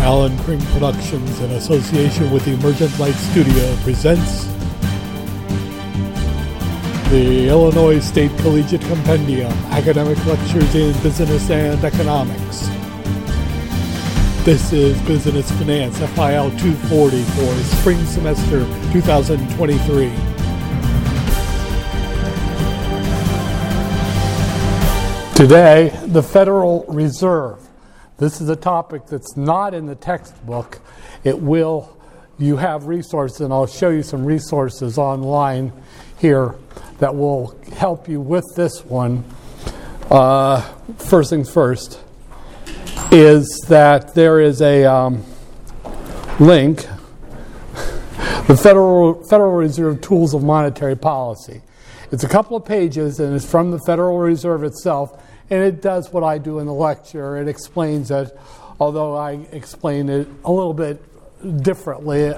Alan Kring Productions, in association with the Emergent Light Studio, presents the Illinois State Collegiate Compendium Academic Lectures in Business and Economics. This is Business Finance FIL 240 for spring semester 2023. Today, the Federal Reserve. This is a topic that's not in the textbook. It will, you have resources, and I'll show you some resources online here that will help you with this one. Uh, first things first is that there is a um, link, the Federal, Federal Reserve Tools of Monetary Policy. It's a couple of pages and it's from the Federal Reserve itself and it does what I do in the lecture. It explains it, although I explain it a little bit differently.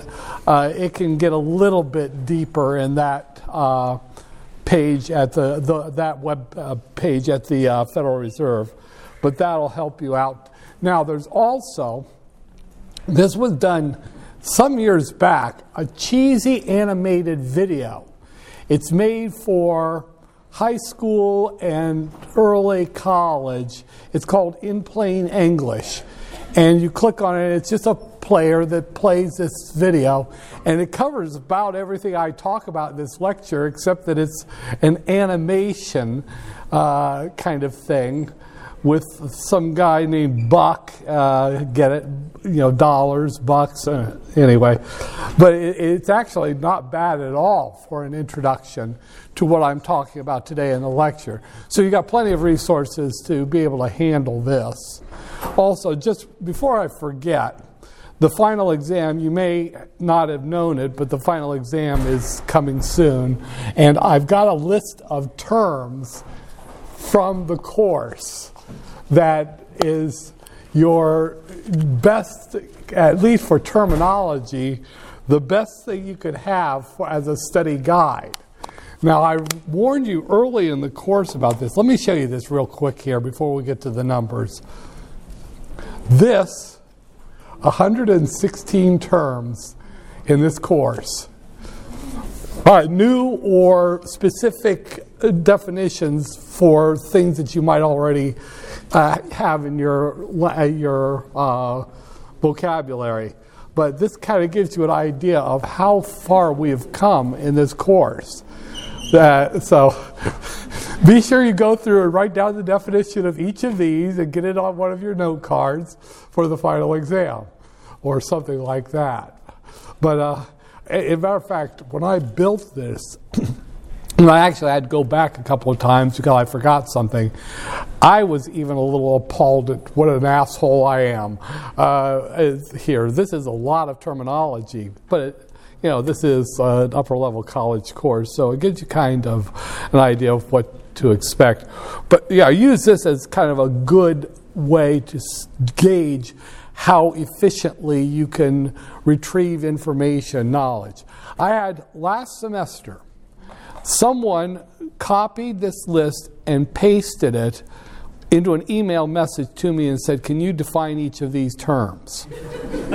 Uh, it can get a little bit deeper in that uh, page at the, the, that web uh, page at the uh, Federal Reserve, but that'll help you out. Now, there's also this was done some years back, a cheesy animated video. It's made for high school and early college. It's called In Plain English. And you click on it, it's just a player that plays this video. And it covers about everything I talk about in this lecture, except that it's an animation uh, kind of thing with some guy named Buck. Uh, get it? You know, dollars, bucks. Uh, anyway, but it, it's actually not bad at all for an introduction to what I'm talking about today in the lecture. So you got plenty of resources to be able to handle this. Also, just before I forget. The final exam, you may not have known it, but the final exam is coming soon. And I've got a list of terms from the course that is your best, at least for terminology, the best thing you could have for, as a study guide. Now, I warned you early in the course about this. Let me show you this real quick here before we get to the numbers. This, 116 terms in this course, are new or specific definitions for things that you might already uh, have in your, your uh, vocabulary. But this kind of gives you an idea of how far we have come in this course. That, so be sure you go through and write down the definition of each of these and get it on one of your note cards for the final exam or something like that. But uh, as a matter of fact, when I built this, and I actually had to go back a couple of times because I forgot something. I was even a little appalled at what an asshole I am uh, here. This is a lot of terminology, but it, you know this is an upper level college course, so it gives you kind of an idea of what to expect. But yeah, I use this as kind of a good way to gauge how efficiently you can retrieve information, knowledge. I had last semester someone copied this list and pasted it into an email message to me and said, Can you define each of these terms?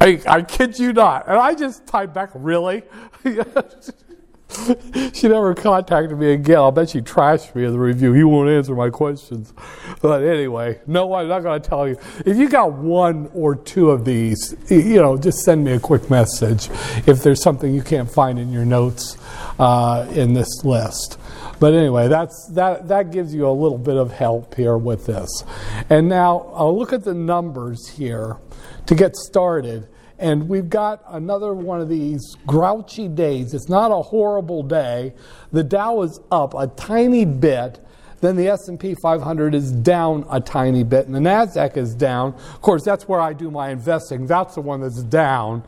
I, I kid you not. And I just typed back, Really? she never contacted me again. I'll bet she trashed me in the review. He won't answer my questions. But anyway, no, I'm not going to tell you. If you got one or two of these, you know, just send me a quick message if there's something you can't find in your notes uh, in this list. But anyway, that's, that, that gives you a little bit of help here with this. And now I'll look at the numbers here to get started and we've got another one of these grouchy days. It's not a horrible day. The Dow is up a tiny bit. Then the S&P 500 is down a tiny bit, and the Nasdaq is down. Of course, that's where I do my investing. That's the one that's down,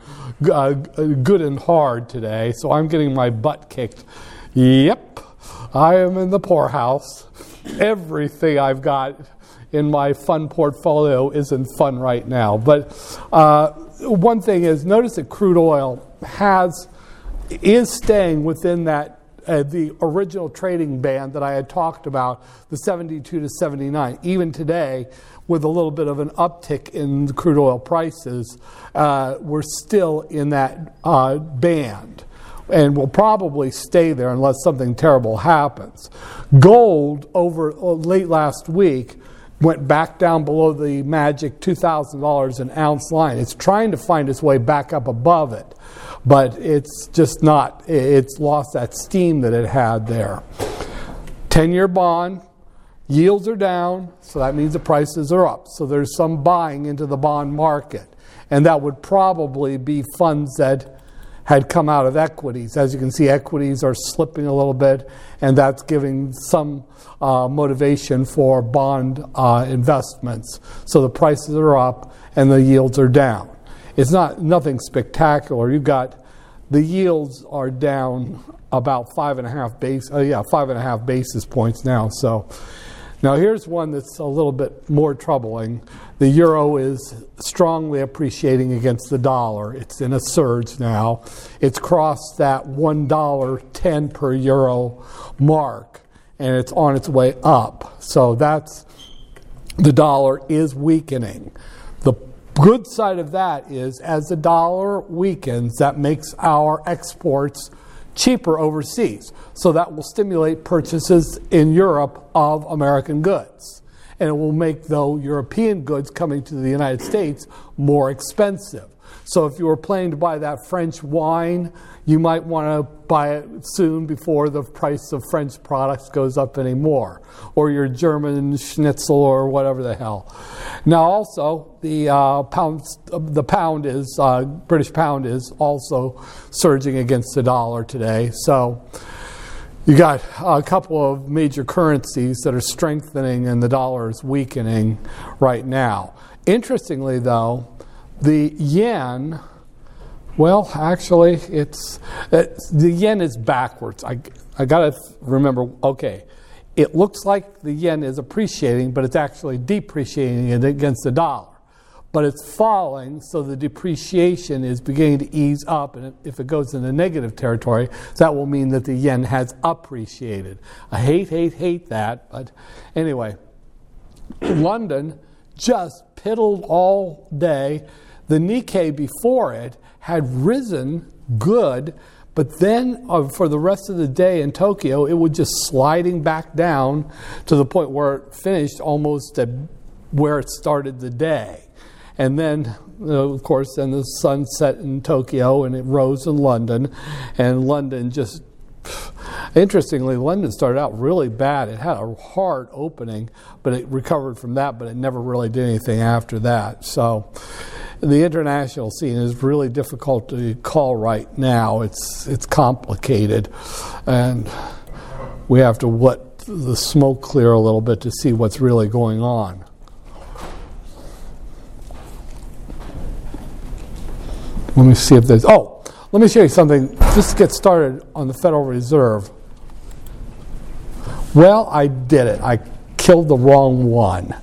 uh, good and hard today. So I'm getting my butt kicked. Yep, I am in the poorhouse. Everything I've got in my fun portfolio isn't fun right now. But uh, one thing is notice that crude oil has is staying within that uh, the original trading band that I had talked about, the 72 to 79. Even today, with a little bit of an uptick in crude oil prices, uh, we're still in that uh, band. And will probably stay there unless something terrible happens. Gold over uh, late last week went back down below the magic $2,000 an ounce line. It's trying to find its way back up above it, but it's just not, it's lost that steam that it had there. 10 year bond, yields are down, so that means the prices are up. So there's some buying into the bond market. And that would probably be funds that had come out of equities. As you can see, equities are slipping a little bit, and that's giving some uh, motivation for bond uh, investments. So the prices are up and the yields are down. It's not nothing spectacular. You've got the yields are down about five and a half base, uh, yeah, five and a half basis points now. So now here's one that's a little bit more troubling. The euro is strongly appreciating against the dollar. It's in a surge now. It's crossed that $1.10 per euro mark and it's on its way up. So that's the dollar is weakening. The good side of that is as the dollar weakens, that makes our exports cheaper overseas. So that will stimulate purchases in Europe of American goods. And it will make, though, European goods coming to the United States more expensive. So if you were planning to buy that French wine, you might want to buy it soon before the price of French products goes up anymore, or your German schnitzel or whatever the hell. Now, also the uh, pound, the pound is uh, British pound is also surging against the dollar today. So you got a couple of major currencies that are strengthening and the dollar is weakening right now. Interestingly, though, the yen well, actually, it's uh, the yen is backwards. I I got to remember. Okay, it looks like the yen is appreciating, but it's actually depreciating against the dollar. But it's falling, so the depreciation is beginning to ease up. And if it goes into negative territory, that will mean that the yen has appreciated. I hate, hate, hate that. But anyway, London just piddled all day. The Nikkei before it had risen good, but then uh, for the rest of the day in Tokyo, it was just sliding back down to the point where it finished almost at where it started the day. And then, of course, then the sun set in Tokyo and it rose in London, and London just Interestingly, London started out really bad. It had a hard opening, but it recovered from that, but it never really did anything after that. So the international scene is really difficult to call right now. It's it's complicated, and we have to let the smoke clear a little bit to see what's really going on. Let me see if there's. Oh, let me show you something. Just to get started on the Federal Reserve. Well, I did it. I killed the wrong one.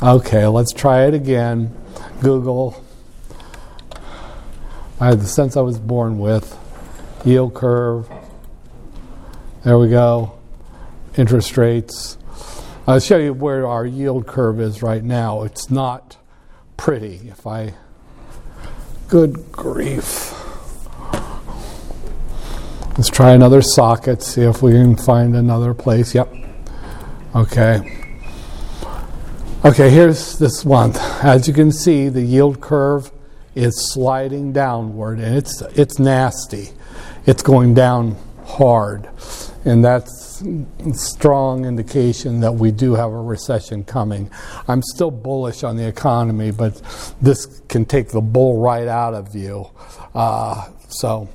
Okay, let's try it again. Google I had the sense I was born with. Yield curve. There we go. Interest rates. I'll show you where our yield curve is right now. It's not pretty. If I. Good grief. Let's try another socket, see if we can find another place. Yep. Okay. Okay, here's this one. As you can see, the yield curve is sliding downward, and it's it's nasty. It's going down hard, and that's a strong indication that we do have a recession coming. I'm still bullish on the economy, but this can take the bull right out of you. Uh, so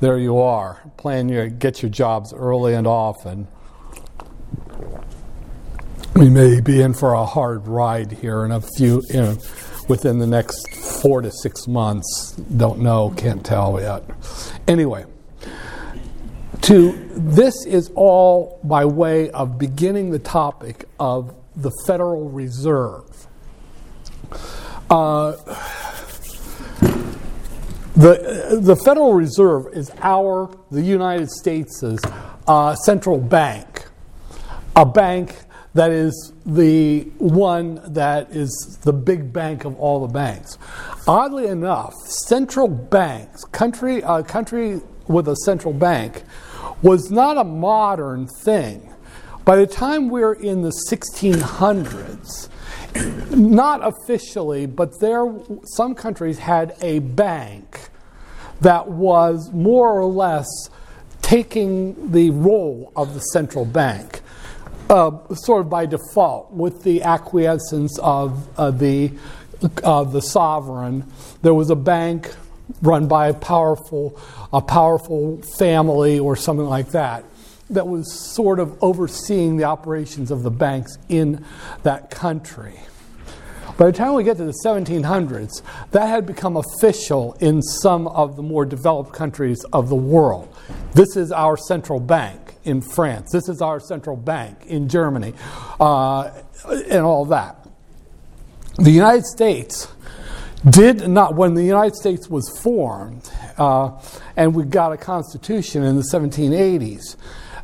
there you are. Plan your get your jobs early and often. We may be in for a hard ride here in a few. You know, within the next four to six months. Don't know, can't tell yet. Anyway, to this is all by way of beginning the topic of the Federal Reserve. Uh, The, the Federal Reserve is our, the United States' uh, central bank, a bank that is the one that is the big bank of all the banks. Oddly enough, central banks, country, uh, country with a central bank, was not a modern thing. By the time we're in the 1600s, not officially, but there some countries had a bank that was more or less taking the role of the central bank, uh, sort of by default, with the acquiescence of uh, the uh, the sovereign. There was a bank run by a powerful a powerful family or something like that that was sort of overseeing the operations of the banks in that country. By the time we get to the 1700s, that had become official in some of the more developed countries of the world. This is our central bank in France. This is our central bank in Germany, uh, and all that. The United States did not, when the United States was formed uh, and we got a constitution in the 1780s,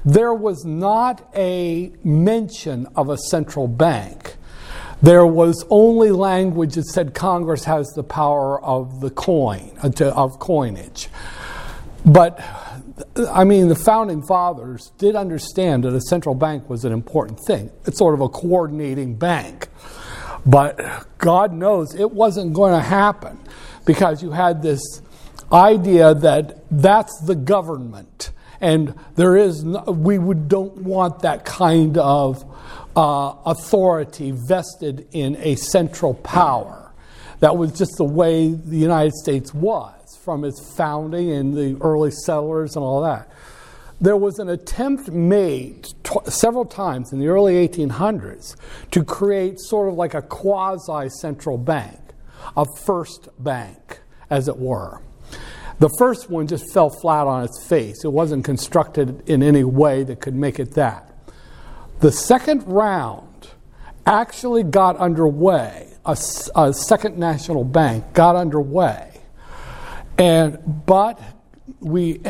there was not a mention of a central bank. There was only language that said Congress has the power of the coin, uh, of coinage. But, I mean, the founding fathers did understand that a central bank was an important thing. It's sort of a coordinating bank. But God knows it wasn't going to happen because you had this idea that that's the government. And there is, we would, don't want that kind of uh, authority vested in a central power. That was just the way the United States was from its founding and the early settlers and all that. There was an attempt made t- several times in the early 1800s to create sort of like a quasi central bank, a first bank, as it were. The first one just fell flat on its face. It wasn't constructed in any way that could make it that. The second round actually got underway. A, a, second national bank got underway, and but we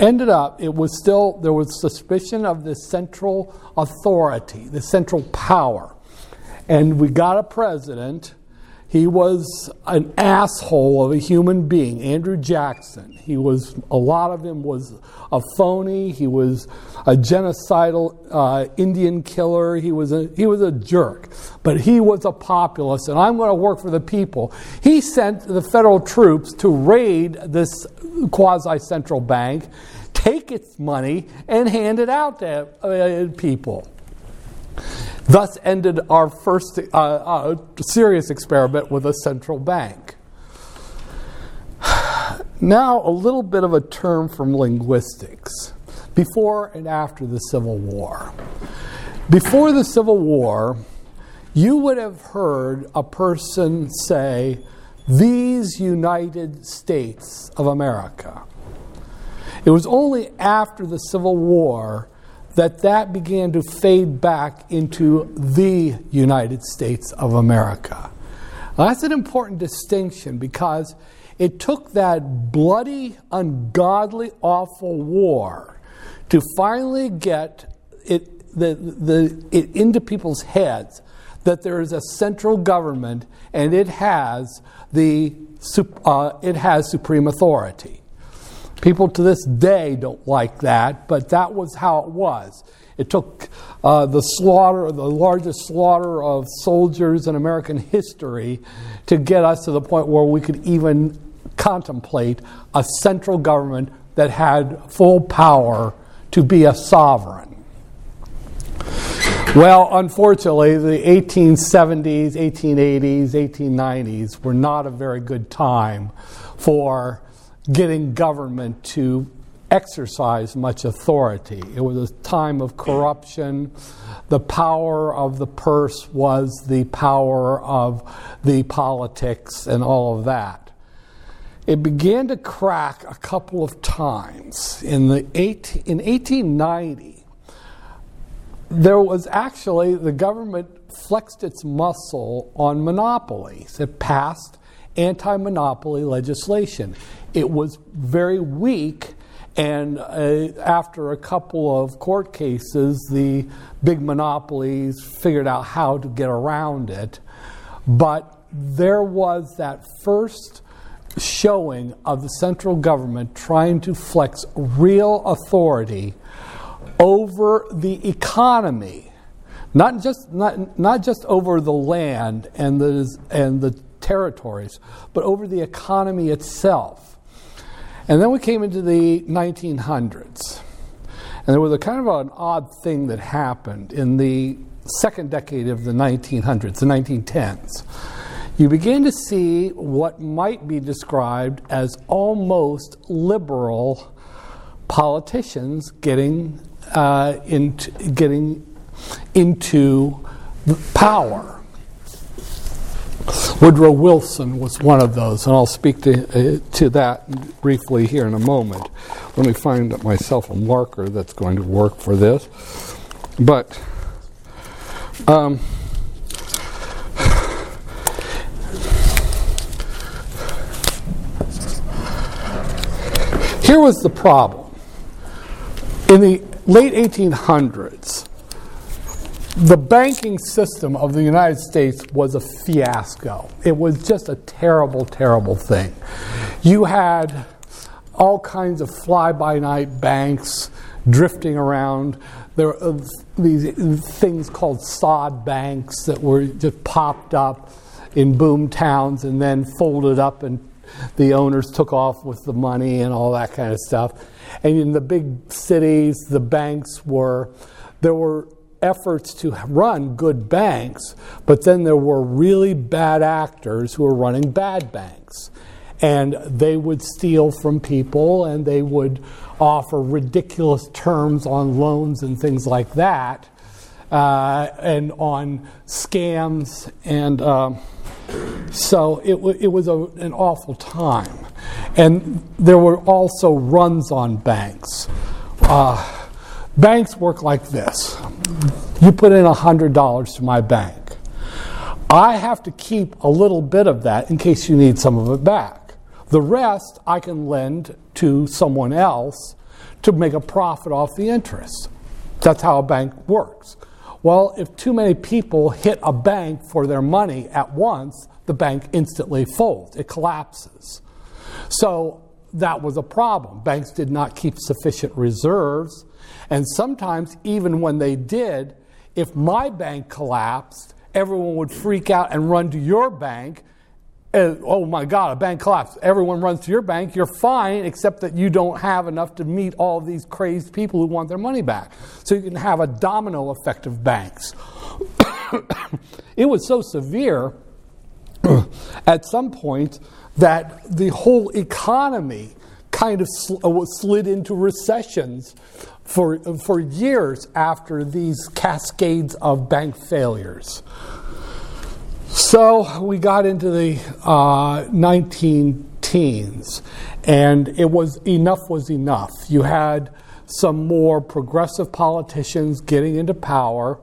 ended up. It was still there was suspicion of the central authority, the central power, and we got a president he was an asshole of a human being, Andrew Jackson. He was, a lot of him was a phony. He was a genocidal uh, Indian killer. He was, a, he was a jerk. But he was a populist, and I'm going to work for the people. He sent the federal troops to raid this quasi central bank, take its money, and hand it out to uh, people. Thus ended our first uh, uh, serious experiment with a central bank. Now, a little bit of a term from linguistics before and after the Civil War. Before the Civil War, you would have heard a person say, These United States of America. It was only after the Civil War that that began to fade back into the United States of America. Now, that's an important distinction because it took that bloody, ungodly, awful war to finally get it, the, the, it into people's heads that there is a central government and it has, the, uh, it has supreme authority. People to this day don't like that, but that was how it was. It took uh, the slaughter, the largest slaughter of soldiers in American history, to get us to the point where we could even contemplate a central government that had full power to be a sovereign. Well, unfortunately, the 1870s, 1880s, 1890s were not a very good time for getting government to exercise much authority. It was a time of corruption. The power of the purse was the power of the politics and all of that. It began to crack a couple of times. In, the eight, in 1890, there was actually, the government flexed its muscle on monopolies. It passed anti monopoly legislation. It was very weak, and uh, after a couple of court cases, the big monopolies figured out how to get around it. But there was that first showing of the central government trying to flex real authority over the economy, not just, not, not just over the land and the, and the territories, but over the economy itself. And then we came into the 1900s. And there was a kind of an odd thing that happened in the second decade of the 1900s, the 1910s you begin to see what might be described as almost liberal politicians getting, uh, into, getting into power. Woodrow Wilson was one of those, and I'll speak to, uh, to that briefly here in a moment. Let me find myself a marker that's going to work for this. But um, Here was the problem. In the late 1800s, the banking system of the United States was a fiasco. It was just a terrible, terrible thing. You had all kinds of fly by night banks drifting around. There were these uh, things called sod banks that were just popped up in boom towns and then folded up and the owners took off with the money and all that kind of stuff. And in the big cities, the banks were, there were efforts to run good banks, but then there were really bad actors who were running bad banks. And they would steal from people and they would offer ridiculous terms on loans and things like that, uh, and on scams and. Uh, so it, w- it was a, an awful time. And there were also runs on banks. Uh, banks work like this you put in $100 to my bank. I have to keep a little bit of that in case you need some of it back. The rest I can lend to someone else to make a profit off the interest. That's how a bank works. Well, if too many people hit a bank for their money at once, the bank instantly folds, it collapses. So that was a problem. Banks did not keep sufficient reserves, and sometimes, even when they did, if my bank collapsed, everyone would freak out and run to your bank. And, oh my God, a bank collapsed. Everyone runs to your bank. You're fine, except that you don't have enough to meet all these crazed people who want their money back. So you can have a domino effect of banks. it was so severe at some point that the whole economy kind of sl- uh, slid into recessions for, for years after these cascades of bank failures. So we got into the uh, 19 teens, and it was enough was enough. You had some more progressive politicians getting into power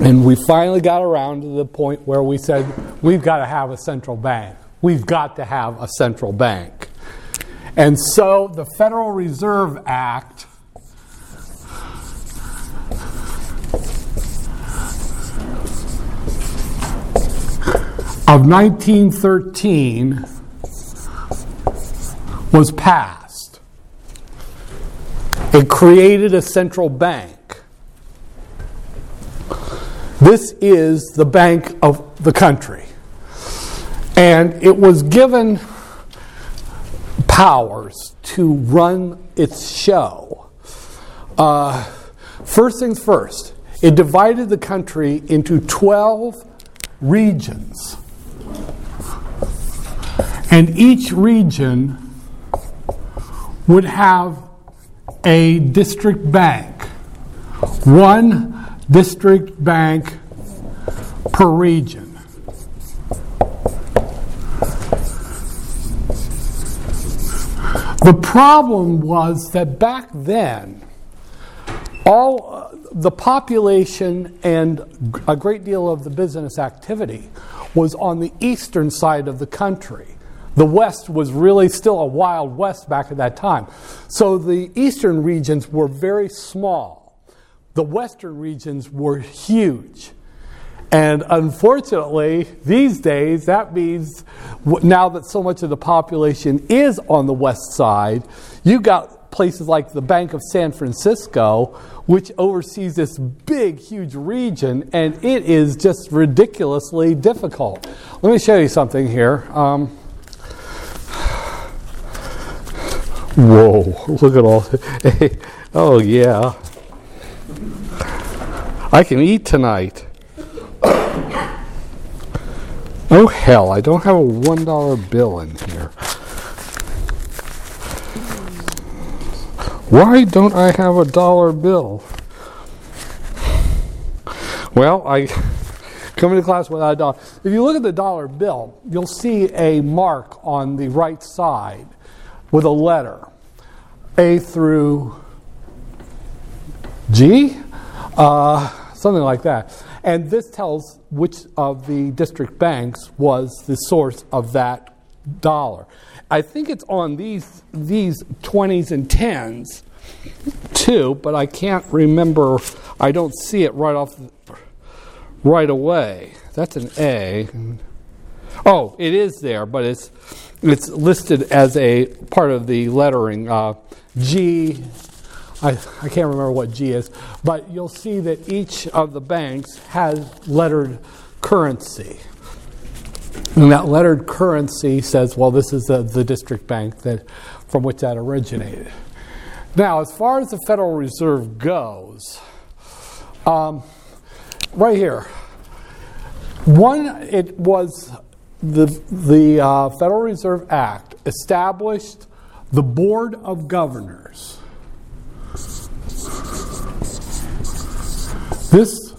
And we finally got around to the point where we said, we've got to have a central bank. We've got to have a central bank. And so the Federal Reserve Act of 1913 was passed. It created a central bank. This is the bank of the country. And it was given powers to run its show. Uh, first things first, it divided the country into 12 regions. And each region would have a district bank. One district bank per region. The problem was that back then, all uh, the population and a great deal of the business activity was on the eastern side of the country. The West was really still a wild west back at that time. So the eastern regions were very small, the western regions were huge. And unfortunately, these days, that means now that so much of the population is on the west side, you got places like the Bank of San Francisco, which oversees this big, huge region, and it is just ridiculously difficult. Let me show you something here. Um, whoa, look at all. oh, yeah. I can eat tonight. Oh, hell, I don't have a $1 bill in here. Why don't I have a dollar bill? Well, I come into class without a dollar. If you look at the dollar bill, you'll see a mark on the right side with a letter A through G, uh, something like that. And this tells which of the district banks was the source of that dollar. I think it's on these these 20s and 10s too, but I can't remember. I don't see it right off right away. That's an A. Oh, it is there, but it's it's listed as a part of the lettering. Uh, G I, I can't remember what G is, but you'll see that each of the banks has lettered currency. And that lettered currency says, well, this is the, the district bank that, from which that originated. Now, as far as the Federal Reserve goes, um, right here, one, it was the, the uh, Federal Reserve Act established the Board of Governors. This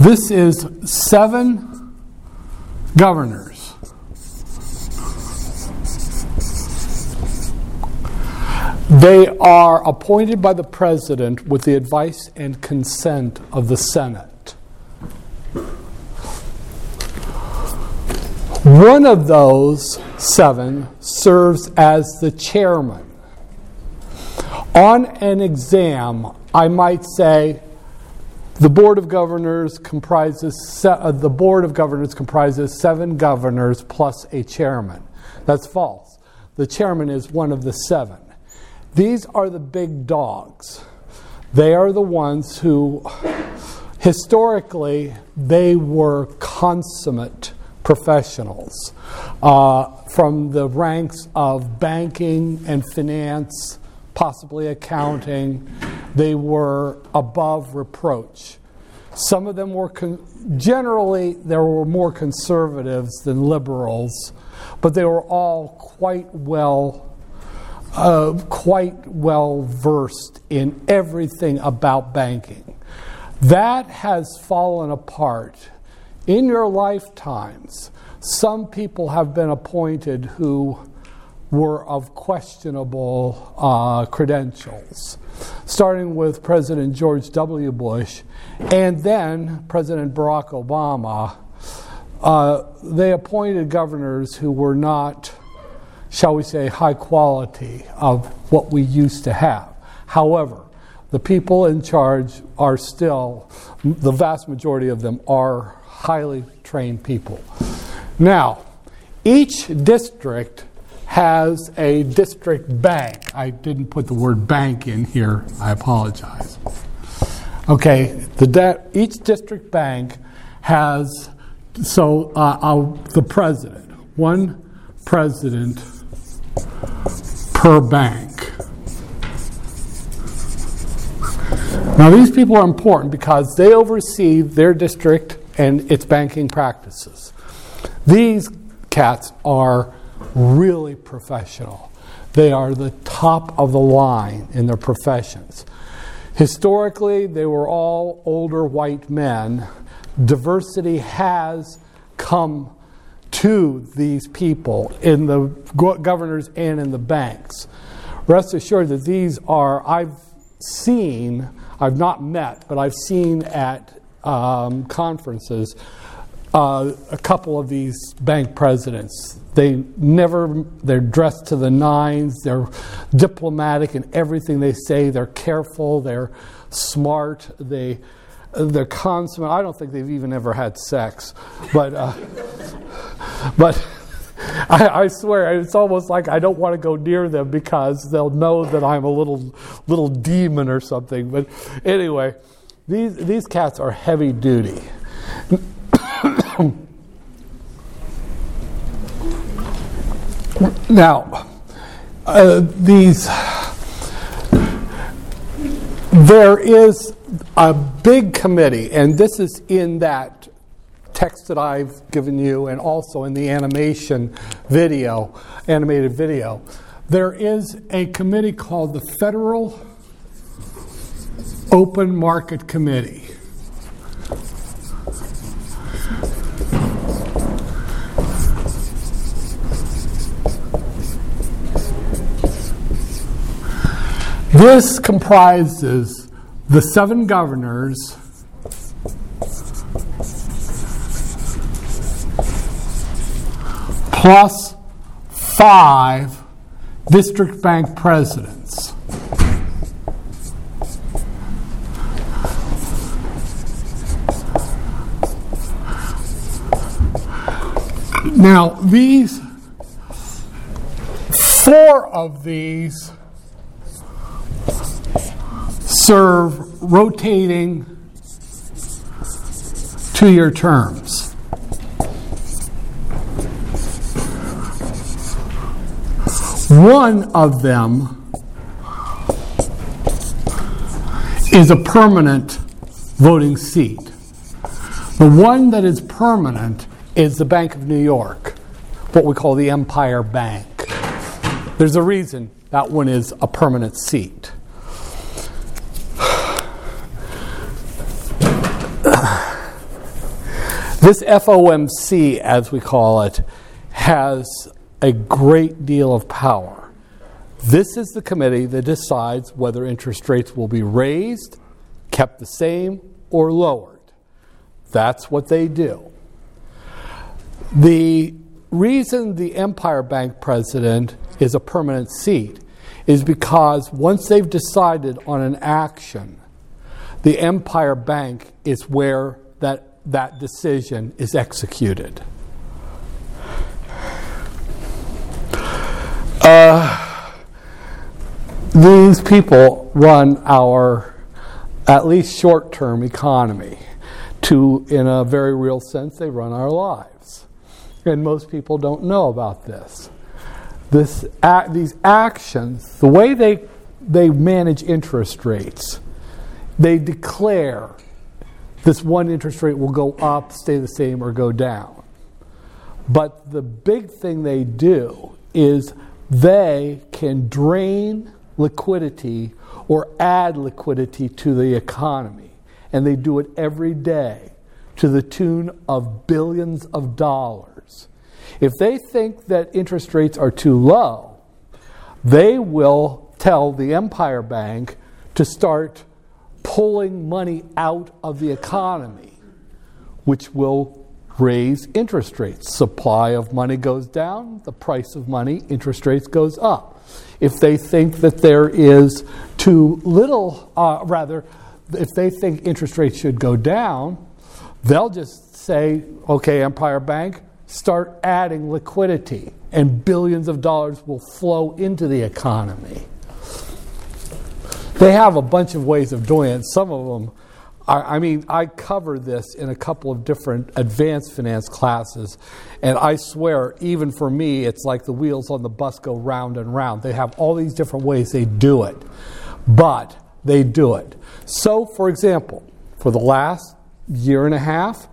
this is seven governors. They are appointed by the president with the advice and consent of the Senate. One of those seven serves as the chairman. On an exam, I might say the board of governors comprises se- uh, the board of governors comprises seven governors plus a chairman. That's false. The chairman is one of the seven. These are the big dogs. They are the ones who historically they were consummate professionals uh, from the ranks of banking and finance possibly accounting. They were above reproach. Some of them were con- generally there were more conservatives than liberals, but they were all quite well uh, quite well versed in everything about banking. That has fallen apart in your lifetimes. Some people have been appointed who were of questionable uh, credentials, starting with President George W. Bush and then President Barack Obama. Uh, they appointed governors who were not, shall we say, high quality of what we used to have. However, the people in charge are still, the vast majority of them are highly trained people. Now, each district has a district bank. I didn't put the word bank in here. I apologize. Okay, the each district bank has so uh, the president, one president per bank. Now, these people are important because they oversee their district and its banking practices. These cats are really professional. They are the top of the line in their professions. Historically, they were all older white men. Diversity has come to these people in the governors and in the banks. rest assured that these are, I've seen, I've not met, but I've seen at um, conferences uh, a couple of these bank presidents. They never, they're dressed to the nines, they're diplomatic in everything they say, they're careful, they're smart, they, they're consummate. I don't think they've even ever had sex, but, uh, but I, I, swear it's almost like I don't want to go near them because they'll know that I'm a little little demon or something. But anyway, these these cats are heavy duty. Now, uh, these there is a big committee, and this is in that text that I've given you and also in the animation video, animated video. There is a committee called the Federal Open Market Committee. This comprises the seven governors plus five district bank presidents. Now, these four of these serve rotating two year terms. One of them is a permanent voting seat. The one that is permanent is the Bank of New York, what we call the Empire Bank. There's a reason that one is a permanent seat. This FOMC, as we call it, has a great deal of power. This is the committee that decides whether interest rates will be raised, kept the same, or lowered. That's what they do. The reason the Empire Bank president is a permanent seat is because once they've decided on an action, the Empire Bank is where that, decision is executed. Uh, these people run our, at least short term economy. To, in a very real sense, they run our lives. And most people don't know about this. this these actions, the way they, they manage interest rates, they declare this one interest rate will go up, stay the same, or go down. But the big thing they do is they can drain liquidity or add liquidity to the economy. And they do it every day to the tune of billions of dollars. If they think that interest rates are too low, they will tell the Empire Bank to start pulling money out of the economy, which will raise interest rates. Supply of money goes down, the price of money, interest rates goes up. If they think that there is too little, uh, rather, if they think interest rates should go down, they'll just say, okay, Empire Bank, start adding liquidity, and billions of dollars will flow into the economy. They have a bunch of ways of doing it. Some of them I, I mean, I cover this in a couple of different advanced finance classes, and I swear, even for me, it's like the wheels on the bus go round and round. They have all these different ways they do it, but they do it. So, for example, for the last year and a half,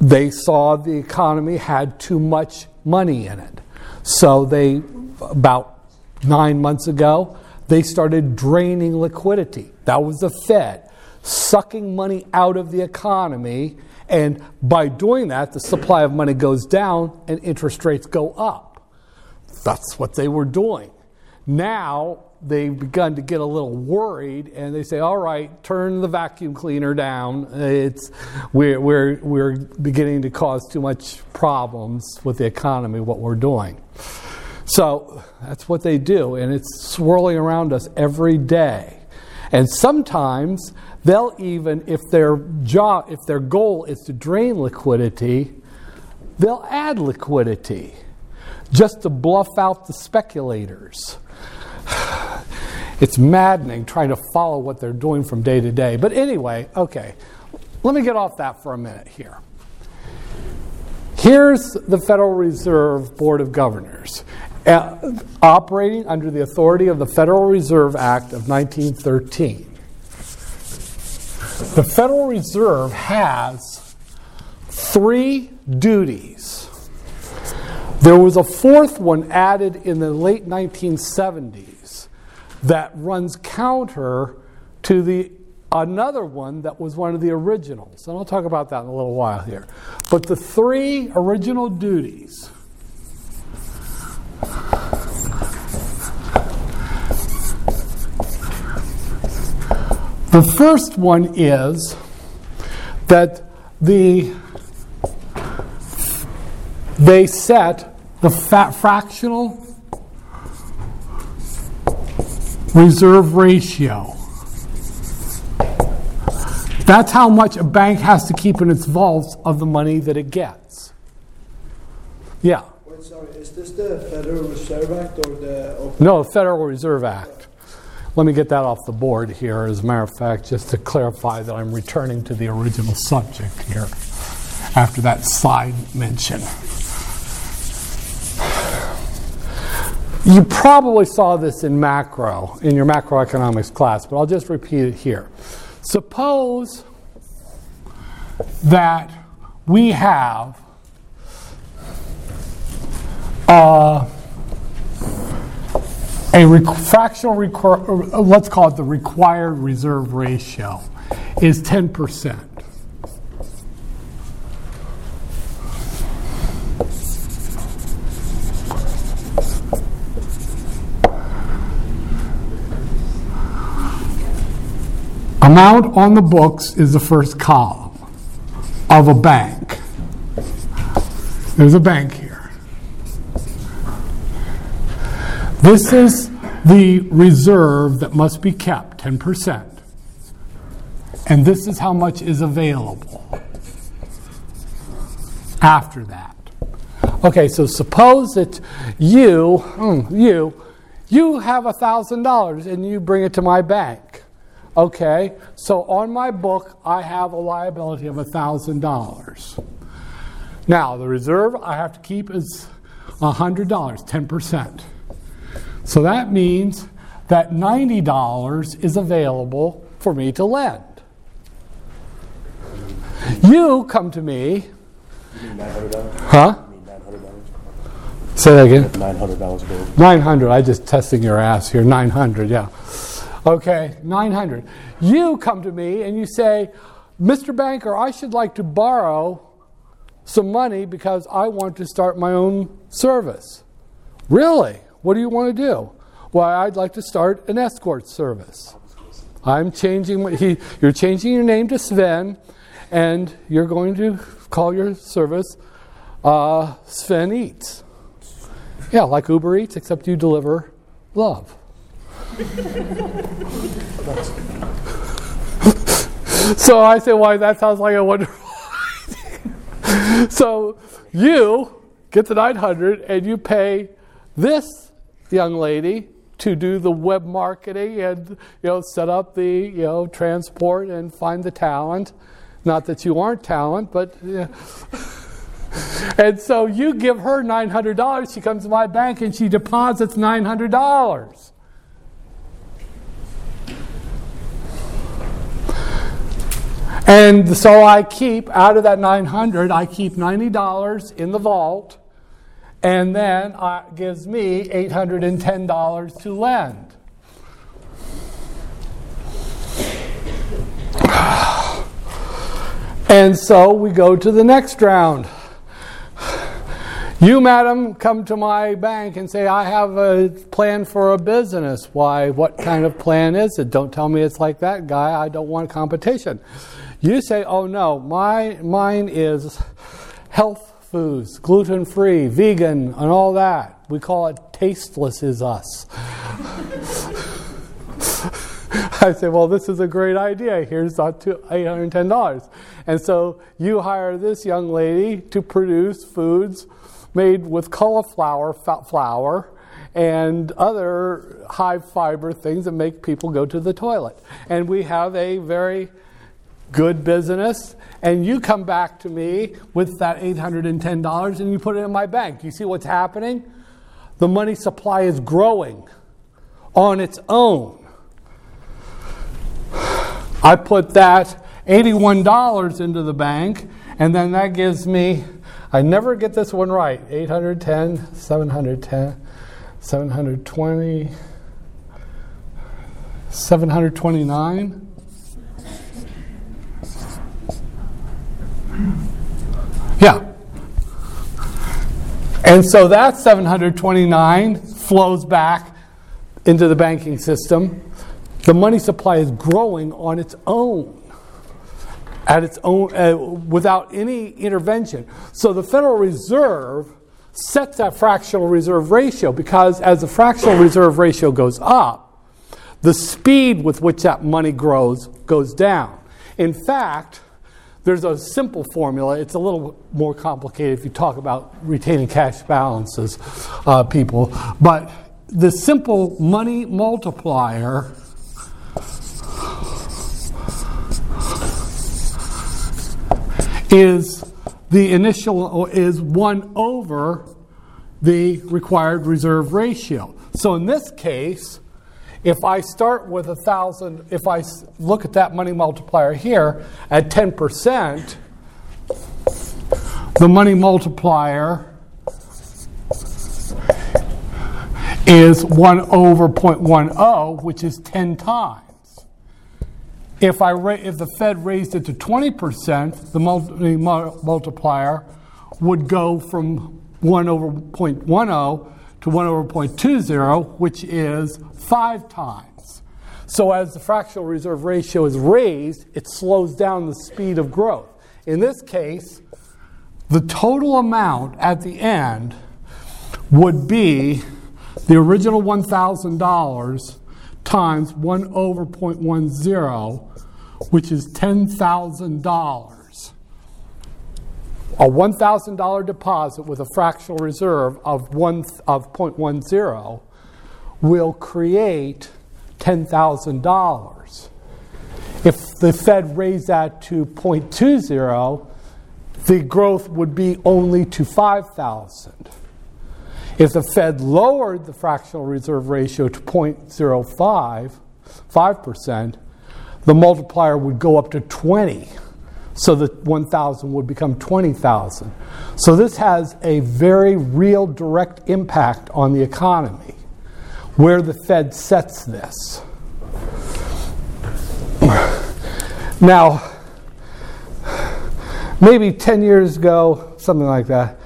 they saw the economy had too much money in it. So they, about nine months ago, they started draining liquidity. That was the Fed sucking money out of the economy. And by doing that, the supply of money goes down and interest rates go up. That's what they were doing. Now they've begun to get a little worried and they say, all right, turn the vacuum cleaner down. It's, we're, we're, we're beginning to cause too much problems with the economy, what we're doing. So that's what they do, and it's swirling around us every day. And sometimes they'll even, if their job, if their goal is to drain liquidity, they'll add liquidity just to bluff out the speculators. It's maddening trying to follow what they're doing from day to day. But anyway, okay, let me get off that for a minute here. Here's the Federal Reserve Board of Governors, operating under the authority of the Federal Reserve Act of 1913. The Federal Reserve has three duties. There was a fourth one added in the late 1970s that runs counter to the another one that was one of the originals. And I'll talk about that in a little while here. But the three original duties The first one is that the they set the fractional reserve ratio. That's how much a bank has to keep in its vaults of the money that it gets. Yeah. This the Federal Reserve Act or the? No, Federal Reserve Act. Let me get that off the board here, as a matter of fact, just to clarify that I'm returning to the original subject here after that side mention. You probably saw this in macro, in your macroeconomics class, but I'll just repeat it here. Suppose that we have uh, a fractional, requ- let's call it the required reserve ratio, is 10%. Amount on the books is the first column of a bank. There's a bank here. This is the reserve that must be kept, 10%. And this is how much is available after that. Okay, so suppose that you, hmm, you, you have a thousand dollars and you bring it to my bank. Okay, so on my book I have a liability of a thousand dollars. Now the reserve I have to keep is a hundred dollars, ten percent. So that means that $90 is available for me to lend. You come to me. Huh? Say that again. Nine hundred dollars. Nine hundred. I just testing your ass here. Nine hundred. Yeah. Okay. Nine hundred. You come to me and you say, Mr. Banker, I should like to borrow some money because I want to start my own service. Really? What do you want to do? Well, I'd like to start an escort service. I'm changing. He, you're changing your name to Sven, and you're going to call your service uh, Sven Eats. Yeah, like Uber Eats, except you deliver love. so I say, why, that sounds like a wonderful idea. so you get the 900 and you pay this young lady to do the web marketing and you know set up the you know transport and find the talent. Not that you aren't talent, but yeah. and so you give her nine hundred dollars. She comes to my bank and she deposits nine hundred dollars. And so I keep out of that 900, I keep $90 in the vault and then uh, gives me $810 to lend. And so we go to the next round. You, madam, come to my bank and say, I have a plan for a business. Why, what kind of plan is it? Don't tell me it's like that guy. I don't want competition. You say, oh no, my, mine is health foods, gluten free, vegan, and all that. We call it tasteless is us. I say, well, this is a great idea. Here's $810. And so you hire this young lady to produce foods made with cauliflower flour and other high fiber things that make people go to the toilet. And we have a very good business. And you come back to me with that $810 and you put it in my bank. You see what's happening? The money supply is growing on its own. I put that $81 into the bank, and then that gives me, I never get this one right 810, 710, 720, 729. Yeah. And so that 729 flows back into the banking system. The money supply is growing on its own, at its own, uh, without any intervention. So the Federal Reserve sets that fractional reserve ratio because as the fractional reserve ratio goes up, the speed with which that money grows goes down. In fact, there's a simple formula. It's a little more complicated if you talk about retaining cash balances, uh, people. But the simple money multiplier is the initial is 1 over the required reserve ratio. So in this case, if I start with a thousand, if I look at that money multiplier here at 10%, the money multiplier is 1 over 0.10, which is 10 times. If, I ra- if the Fed raised it to 20%, the multi- multiplier would go from 1 over 0.10 to 1 over 0.20, which is 5 times. So as the fractional reserve ratio is raised, it slows down the speed of growth. In this case, the total amount at the end would be the original $1,000 times 1 over 0.10, which is $10,000. A $1,000 deposit with a fractional reserve of, one, of 0.10 will create $10,000. If the Fed raised that to 0.20, the growth would be only to 5,000. If the Fed lowered the fractional reserve ratio to 0.05, 5%, the multiplier would go up to 20. So the 1,000 would become 20,000. So this has a very real direct impact on the economy where the Fed sets this. Now, maybe 10 years ago, something like that,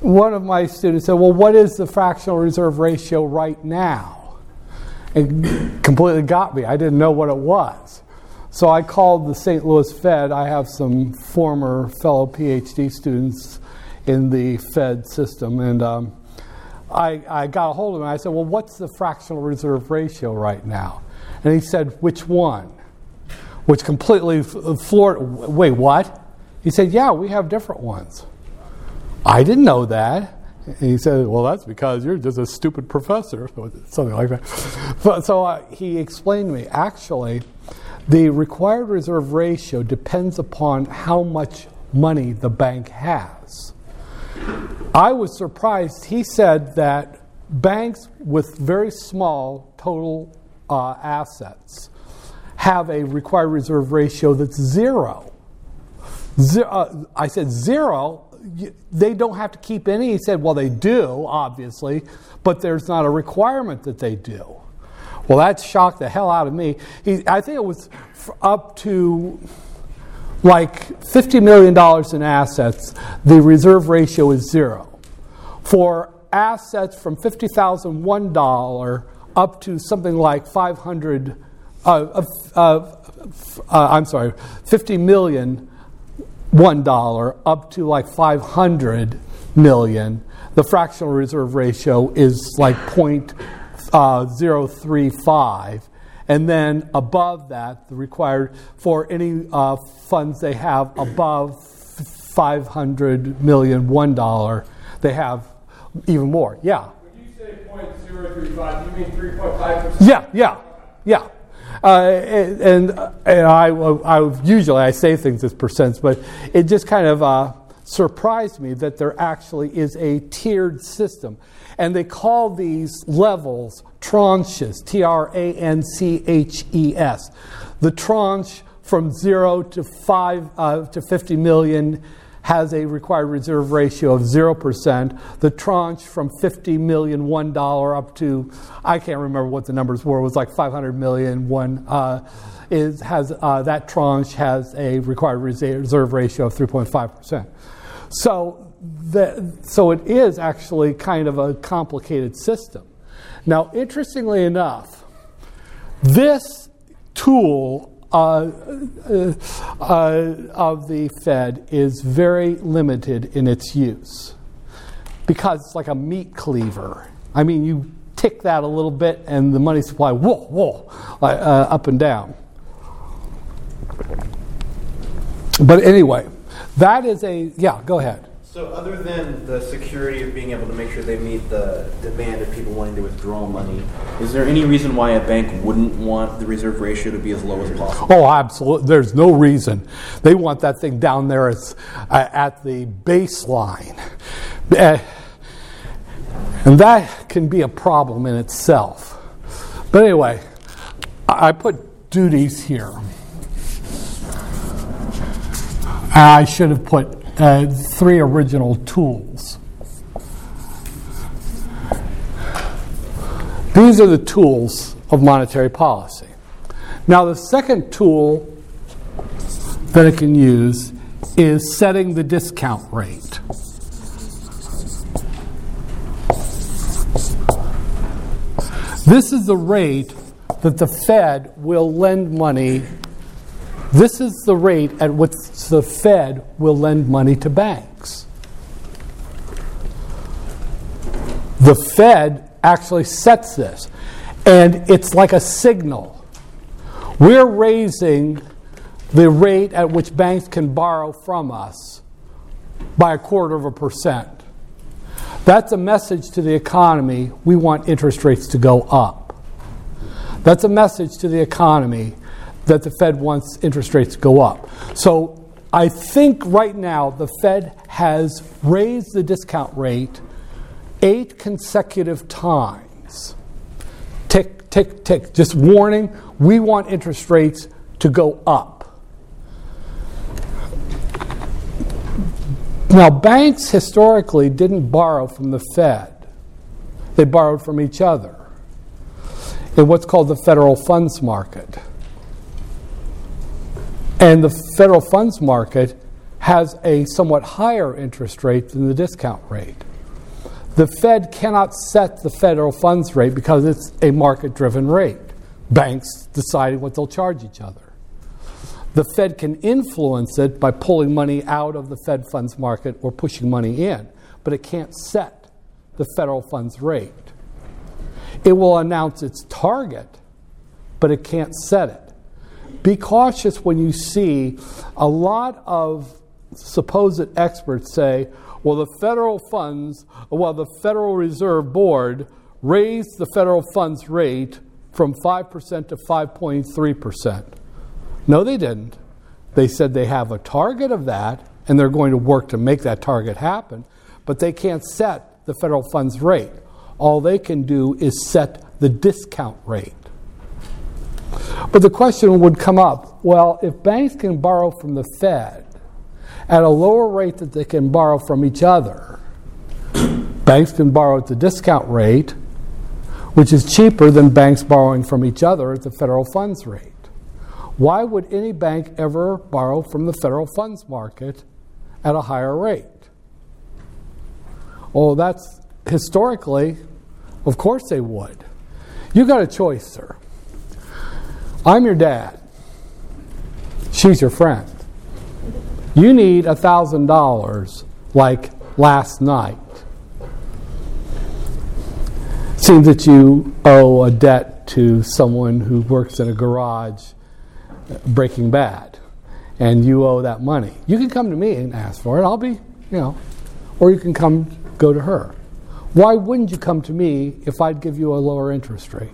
one of my students said, Well, what is the fractional reserve ratio right now? It completely got me. I didn't know what it was. So I called the St. Louis Fed. I have some former fellow PhD students in the Fed system, and um, I, I got a hold of him. I said, Well, what's the fractional reserve ratio right now? And he said, Which one? Which completely floored. Wait, what? He said, Yeah, we have different ones. I didn't know that. And he said, Well, that's because you're just a stupid professor, something like that. But, so uh, he explained to me actually, the required reserve ratio depends upon how much money the bank has. I was surprised. He said that banks with very small total uh, assets have a required reserve ratio that's zero. zero uh, I said zero they don't have to keep any. He said, well, they do, obviously, but there's not a requirement that they do. Well, that shocked the hell out of me. He, I think it was up to like $50 million in assets, the reserve ratio is zero. for assets from $50,001 up to something like 500, uh, uh, uh, I'm sorry, 50 million one dollar up to like 500 million, the fractional reserve ratio is like uh, 0.035. And then above that, the required for any uh, funds they have above 500 million one dollar, they have even more. Yeah. When you say 0.035, you mean 3.5%? Yeah, yeah, yeah. Uh, and, and, and I, I, usually I say things as percents, but it just kind of uh, surprised me that there actually is a tiered system. And they call these levels tranches, T R A N C H E S. The tranche from zero to five uh, to 50 million has a required reserve ratio of 0%. The tranche from 50 million one dollar up to I can't remember what the numbers were. It was like 500 million one. Uh, is has uh, that tranche has a required reserve ratio of 3.5%. So the, so it is actually kind of a complicated system. Now, interestingly enough, this tool uh, uh, uh, of the Fed is very limited in its use because it's like a meat cleaver. I mean, you tick that a little bit, and the money supply, whoa, whoa, uh, up and down. But anyway, that is a, yeah, go ahead. So, other than the security of being able to make sure they meet the demand of people wanting to withdraw money, is there any reason why a bank wouldn't want the reserve ratio to be as low as possible? Oh, absolutely. There's no reason. They want that thing down there as, uh, at the baseline. Uh, and that can be a problem in itself. But anyway, I put duties here. I should have put uh, three original tools. These are the tools of monetary policy. Now, the second tool that it can use is setting the discount rate. This is the rate that the Fed will lend money this is the rate at which the Fed will lend money to banks. The Fed actually sets this, and it's like a signal. We're raising the rate at which banks can borrow from us by a quarter of a percent. That's a message to the economy we want interest rates to go up. That's a message to the economy that the Fed wants interest rates to go up. So I think right now the Fed has raised the discount rate eight consecutive times. Tick, tick, tick. Just warning, we want interest rates to go up. Now, banks historically didn't borrow from the Fed, they borrowed from each other in what's called the federal funds market. And the federal funds market has a somewhat higher interest rate than the discount rate. The Fed cannot set the federal funds rate because it's a market driven rate. Banks deciding what they'll charge each other. The Fed can influence it by pulling money out of the Fed funds market or pushing money in, but it can't set the federal funds rate. It will announce its target, but it can't set it be cautious when you see a lot of supposed experts say, well, the federal funds, well, the Federal Reserve Board raised the federal funds rate from 5% to 5.3%. No, they didn't. They said they have a target of that and they're going to work to make that target happen, but they can't set the federal funds rate. All they can do is set the discount rate. But the question would come up well, if banks can borrow from the Fed at a lower rate that they can borrow from each other, banks can borrow at the discount rate, which is cheaper than banks borrowing from each other at the federal funds rate. Why would any bank ever borrow from the federal funds market at a higher rate? Oh, that's historically, of course they would. You got a choice, sir. I'm your dad. She's your friend. You need a thousand dollars like last night. Seems that you owe a debt to someone who works in a garage breaking bad, and you owe that money. You can come to me and ask for it. I'll be, you know, or you can come go to her. Why wouldn't you come to me if I'd give you a lower interest rate?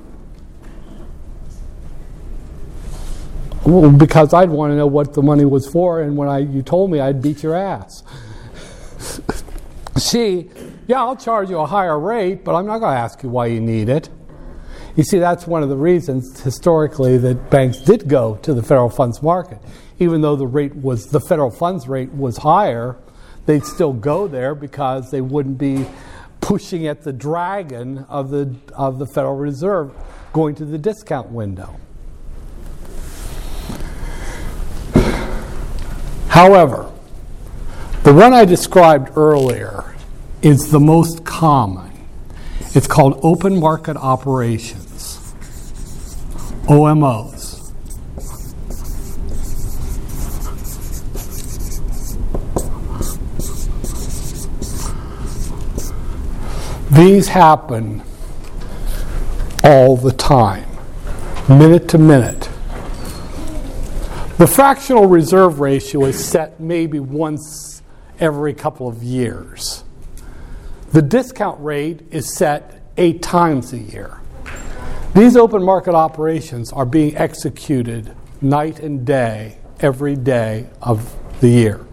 Well, because I'd want to know what the money was for, and when I, you told me, I'd beat your ass. see, yeah, I'll charge you a higher rate, but I'm not going to ask you why you need it. You see, that's one of the reasons historically that banks did go to the federal funds market. Even though the rate was the federal funds rate was higher, they'd still go there because they wouldn't be pushing at the dragon of the of the Federal Reserve going to the discount window. However, the one I described earlier is the most common. It's called open market operations, OMOs. These happen all the time, minute to minute. The fractional reserve ratio is set maybe once every couple of years. The discount rate is set eight times a year. These open market operations are being executed night and day, every day of the year.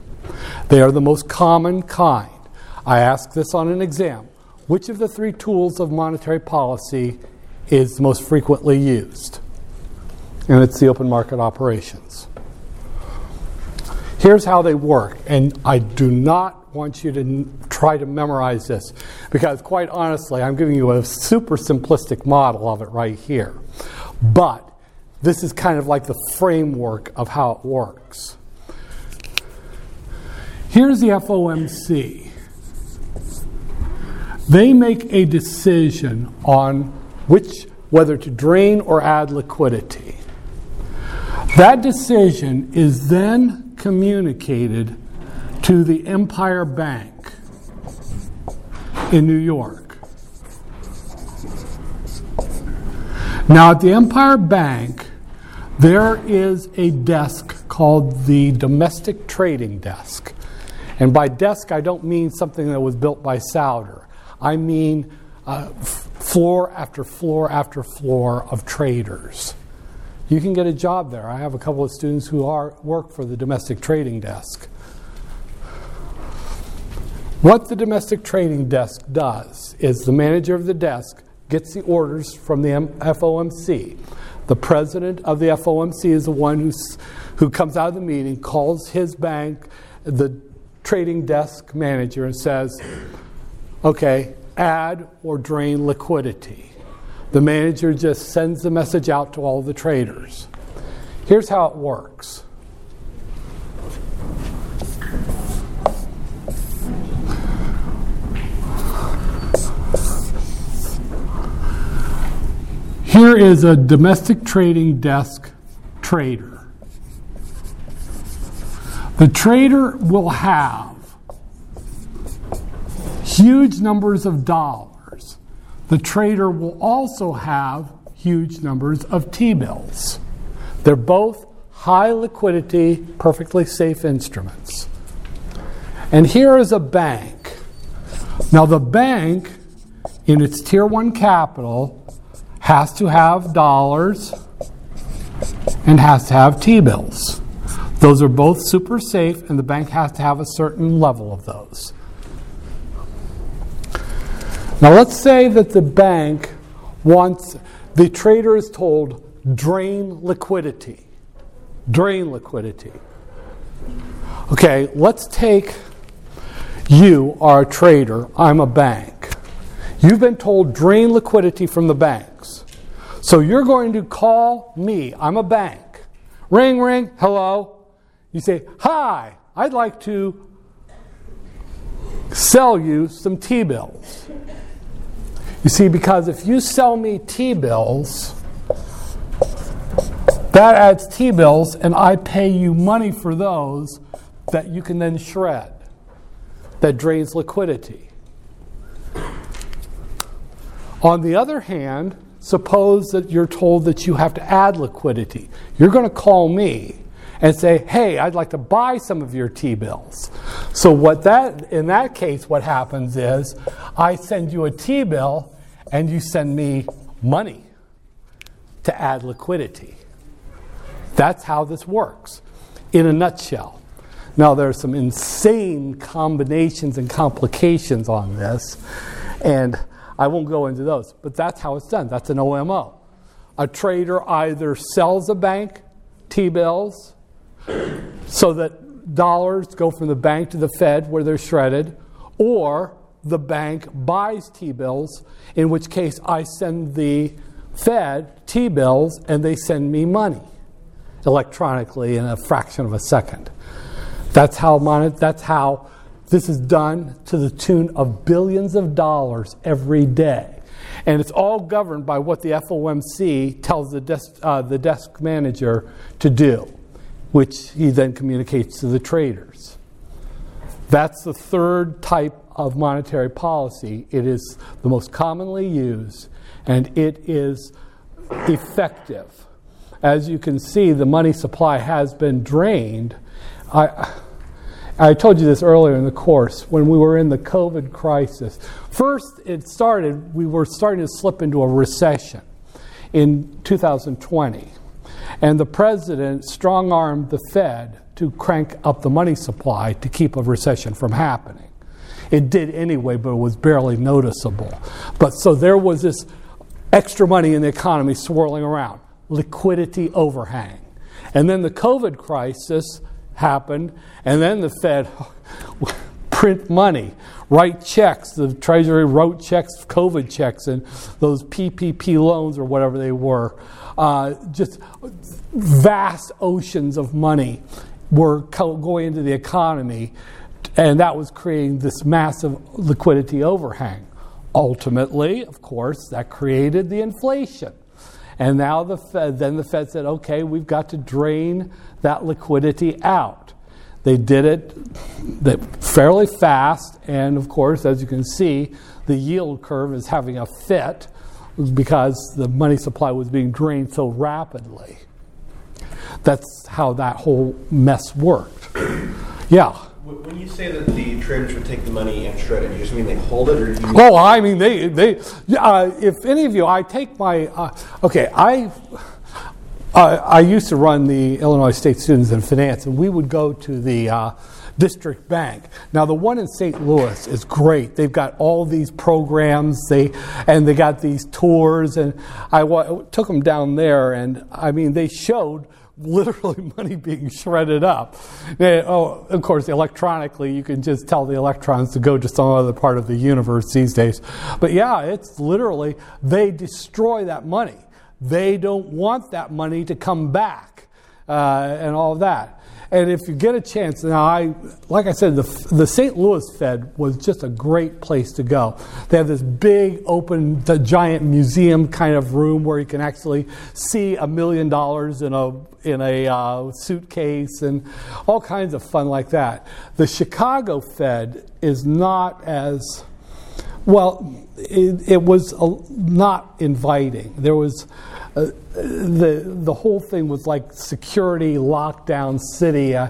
They are the most common kind. I ask this on an exam. Which of the three tools of monetary policy is most frequently used? And it's the open market operations. Here's how they work, and I do not want you to n- try to memorize this because, quite honestly, I'm giving you a super simplistic model of it right here. But this is kind of like the framework of how it works. Here's the FOMC. They make a decision on which whether to drain or add liquidity. That decision is then communicated to the Empire Bank in New York. Now, at the Empire Bank, there is a desk called the Domestic Trading Desk. And by desk, I don't mean something that was built by Souder. I mean uh, floor after floor after floor of traders you can get a job there. I have a couple of students who are, work for the domestic trading desk. What the domestic trading desk does is the manager of the desk gets the orders from the FOMC. The president of the FOMC is the one who's, who comes out of the meeting, calls his bank, the trading desk manager, and says, okay, add or drain liquidity. The manager just sends the message out to all the traders. Here's how it works. Here is a domestic trading desk trader. The trader will have huge numbers of dollars the trader will also have huge numbers of T bills. They're both high liquidity, perfectly safe instruments. And here is a bank. Now, the bank, in its tier one capital, has to have dollars and has to have T bills. Those are both super safe, and the bank has to have a certain level of those. Now, let's say that the bank wants, the trader is told, drain liquidity. Drain liquidity. Okay, let's take you are a trader, I'm a bank. You've been told drain liquidity from the banks. So you're going to call me, I'm a bank. Ring, ring, hello. You say, Hi, I'd like to sell you some T bills. You see, because if you sell me T bills, that adds T bills, and I pay you money for those that you can then shred. That drains liquidity. On the other hand, suppose that you're told that you have to add liquidity. You're going to call me and say, "Hey, I'd like to buy some of your T-bills." So what that in that case what happens is I send you a T-bill and you send me money to add liquidity. That's how this works in a nutshell. Now, there are some insane combinations and complications on this, and I won't go into those, but that's how it's done. That's an OMO. A trader either sells a bank T bills so that dollars go from the bank to the Fed where they're shredded, or the bank buys T bills, in which case I send the Fed T bills and they send me money electronically in a fraction of a second. That's how, mon- that's how this is done to the tune of billions of dollars every day. And it's all governed by what the FOMC tells the desk, uh, the desk manager to do, which he then communicates to the traders. That's the third type of monetary policy. It is the most commonly used, and it is effective. As you can see, the money supply has been drained. I, I told you this earlier in the course when we were in the COVID crisis. First, it started, we were starting to slip into a recession in 2020. And the president strong armed the Fed to crank up the money supply to keep a recession from happening. It did anyway, but it was barely noticeable. But so there was this extra money in the economy swirling around, liquidity overhang. And then the COVID crisis happened, and then the Fed print money, write checks. The Treasury wrote checks, COVID checks, and those PPP loans or whatever they were. Uh, just vast oceans of money were co- going into the economy, and that was creating this massive liquidity overhang. Ultimately, of course, that created the inflation. And now the Fed, then the Fed said, okay, we've got to drain that liquidity out. They did it fairly fast, and of course, as you can see, the yield curve is having a fit because the money supply was being drained so rapidly. That's how that whole mess worked. Yeah. When you say that the traders would take the money and shred it, you just mean they hold it, or you mean Oh, I mean, they, they. Uh, if any of you, I take my. Uh, okay, I. Uh, I used to run the Illinois State Students in Finance, and we would go to the uh, district bank. Now, the one in St. Louis is great. They've got all these programs, they and they got these tours, and I wa- took them down there, and I mean, they showed literally money being shredded up. They- oh, of course, electronically, you can just tell the electrons to go to some other part of the universe these days. But yeah, it's literally, they destroy that money. They don't want that money to come back uh, and all of that. And if you get a chance, now I, like I said, the, the St. Louis Fed was just a great place to go. They have this big, open, the giant museum kind of room where you can actually see a million dollars in a in a uh, suitcase and all kinds of fun like that. The Chicago Fed is not as well, it, it was uh, not inviting. There was uh, the the whole thing was like security lockdown city. Uh,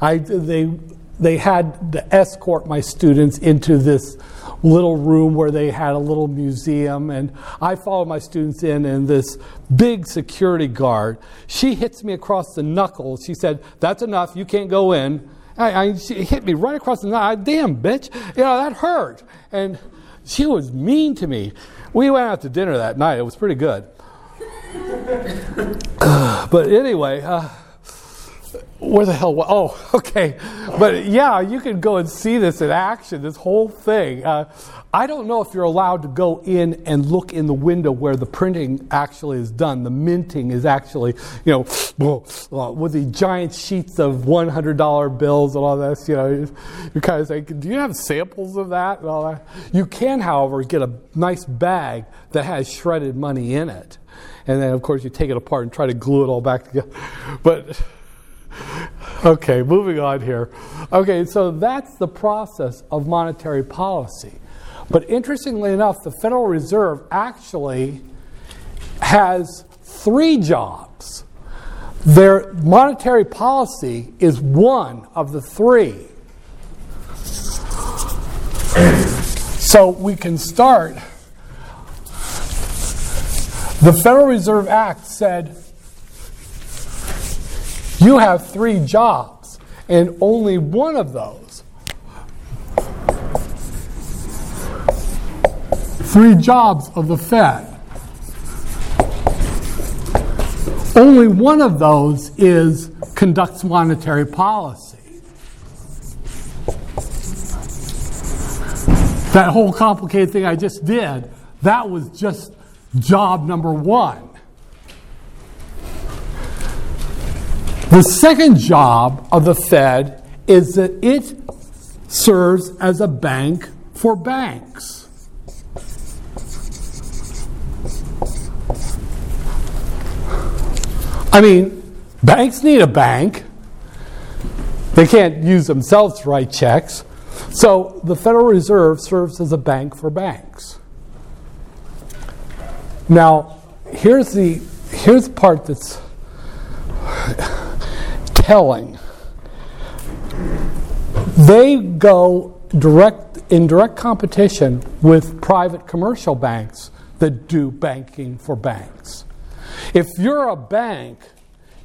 I they they had to escort my students into this little room where they had a little museum and I followed my students in and this big security guard she hits me across the knuckles. She said that's enough. You can't go in. I, I, she hit me right across the knuckles. Damn bitch. You know that hurt. And she was mean to me. We went out to dinner that night. It was pretty good. but anyway, uh, where the hell? Oh, okay. But yeah, you can go and see this in action. This whole thing. Uh, I don't know if you're allowed to go in and look in the window where the printing actually is done. The minting is actually, you know, with the giant sheets of $100 bills and all this, you know, you're kind of thinking, do you have samples of that and all that? You can, however, get a nice bag that has shredded money in it. And then, of course, you take it apart and try to glue it all back together. But, okay, moving on here. Okay, so that's the process of monetary policy. But interestingly enough, the Federal Reserve actually has three jobs. Their monetary policy is one of the three. So we can start. The Federal Reserve Act said you have three jobs, and only one of those three jobs of the Fed. Only one of those is conducts monetary policy. That whole complicated thing I just did, that was just job number one. The second job of the Fed is that it serves as a bank for banks. I mean, banks need a bank. They can't use themselves to write checks. So the Federal Reserve serves as a bank for banks. Now, here's the here's the part that's telling. They go direct in direct competition with private commercial banks that do banking for banks. If you're a bank,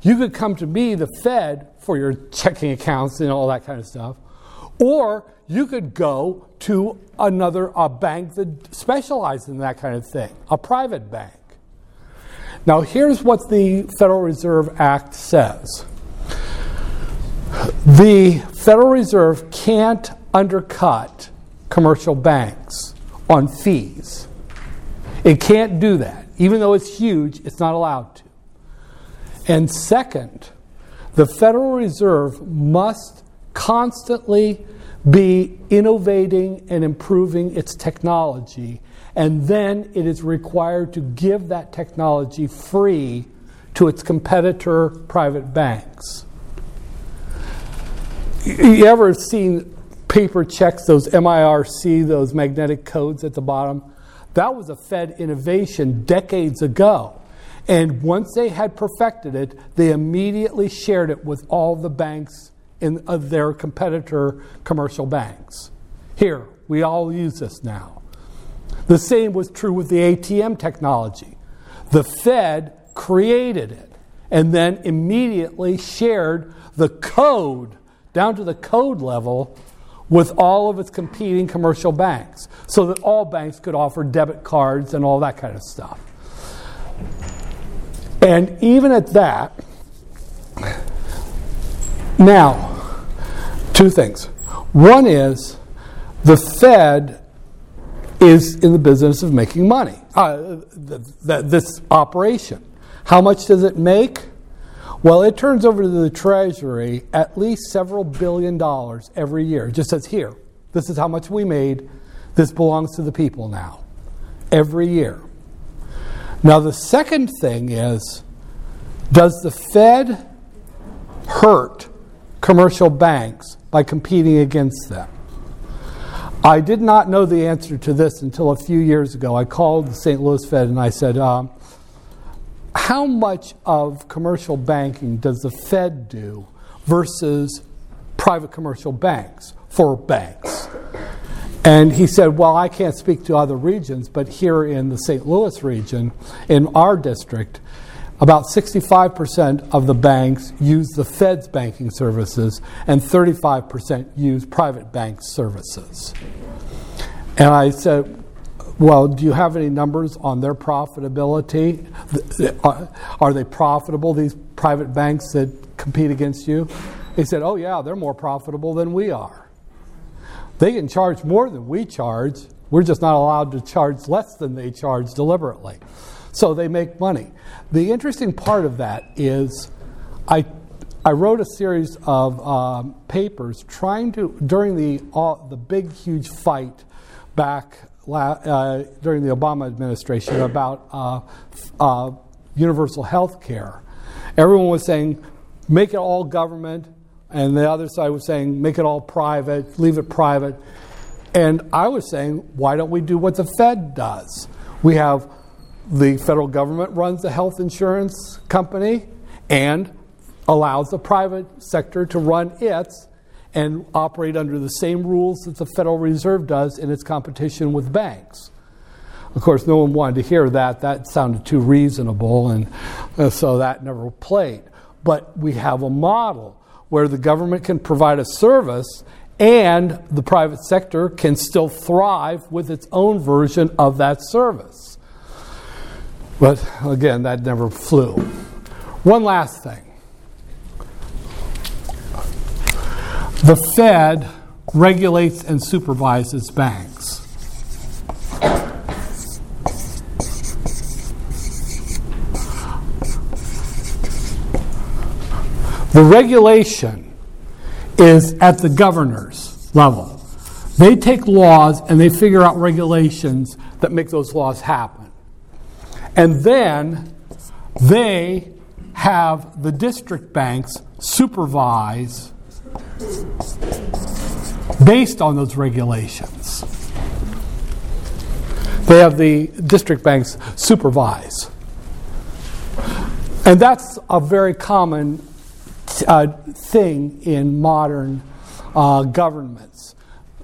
you could come to me, the Fed, for your checking accounts and all that kind of stuff, or you could go to another a bank that specializes in that kind of thing, a private bank. Now, here's what the Federal Reserve Act says the Federal Reserve can't undercut commercial banks on fees. It can't do that. Even though it's huge, it's not allowed to. And second, the Federal Reserve must constantly be innovating and improving its technology, and then it is required to give that technology free to its competitor private banks. You ever seen paper checks, those MIRC, those magnetic codes at the bottom? That was a Fed innovation decades ago. And once they had perfected it, they immediately shared it with all the banks in, of their competitor commercial banks. Here, we all use this now. The same was true with the ATM technology. The Fed created it and then immediately shared the code down to the code level with all of its competing commercial banks so that all banks could offer debit cards and all that kind of stuff. And even at that, now, two things. One is the Fed is in the business of making money, uh, th- th- this operation. How much does it make? Well, it turns over to the Treasury at least several billion dollars every year. It just says, here, this is how much we made. This belongs to the people now. Every year. Now, the second thing is does the Fed hurt commercial banks by competing against them? I did not know the answer to this until a few years ago. I called the St. Louis Fed and I said, um, how much of commercial banking does the Fed do versus private commercial banks for banks? And he said, Well, I can't speak to other regions, but here in the St. Louis region, in our district, about 65% of the banks use the Fed's banking services, and 35% use private bank services. And I said, well, do you have any numbers on their profitability? Are they profitable, these private banks that compete against you? He said, Oh, yeah, they're more profitable than we are. They can charge more than we charge We're just not allowed to charge less than they charge deliberately. So they make money. The interesting part of that is I, I wrote a series of um, papers trying to, during the, uh, the big, huge fight back uh, during the Obama administration about uh, uh, universal health care. Everyone was saying, make it all government, and the other side was saying, make it all private, leave it private. And I was saying, why don't we do what the Fed does? We have the federal government runs the health insurance company and allows the private sector to run its and operate under the same rules that the Federal Reserve does in its competition with banks. Of course, no one wanted to hear that. That sounded too reasonable, and uh, so that never played. But we have a model where the government can provide a service and the private sector can still thrive with its own version of that service. But again, that never flew. One last thing the Fed regulates and supervises banks. The regulation is at the governor's level. They take laws and they figure out regulations that make those laws happen. And then they have the district banks supervise based on those regulations. They have the district banks supervise. And that's a very common uh, thing in modern uh, governments.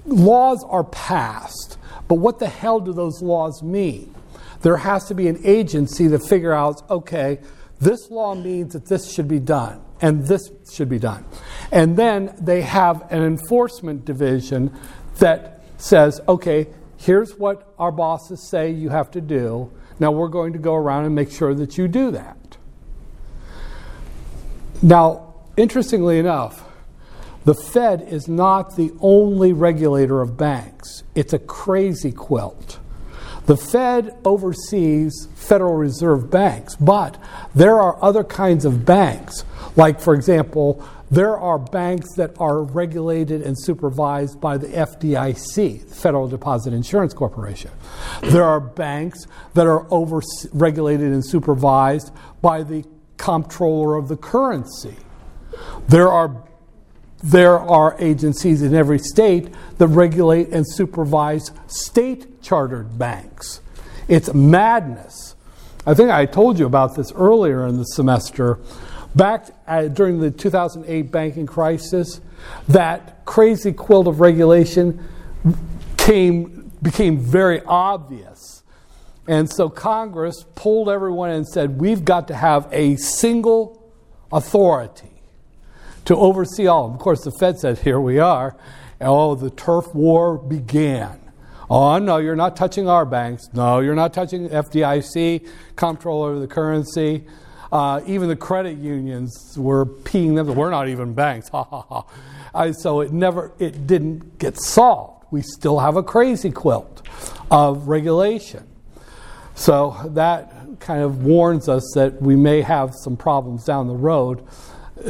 Laws are passed, but what the hell do those laws mean? There has to be an agency to figure out okay, this law means that this should be done, and this should be done. And then they have an enforcement division that says, okay, here's what our bosses say you have to do. Now we're going to go around and make sure that you do that. Now, interestingly enough, the Fed is not the only regulator of banks, it's a crazy quilt. The Fed oversees Federal Reserve banks, but there are other kinds of banks. Like, for example, there are banks that are regulated and supervised by the FDIC, Federal Deposit Insurance Corporation. There are banks that are over regulated and supervised by the comptroller of the currency. There are there are agencies in every state that regulate and supervise state chartered banks. It's madness. I think I told you about this earlier in the semester. Back at, uh, during the 2008 banking crisis, that crazy quilt of regulation came, became very obvious. And so Congress pulled everyone and said, We've got to have a single authority to oversee all. Of course, the Fed said, Here we are. And, Oh, the turf war began. Oh, no, you're not touching our banks. No, you're not touching FDIC, comptroller of the currency. Uh, even the credit unions were peeing them. We're not even banks. Ha ha ha. So it never, it didn't get solved. We still have a crazy quilt of regulation. So that kind of warns us that we may have some problems down the road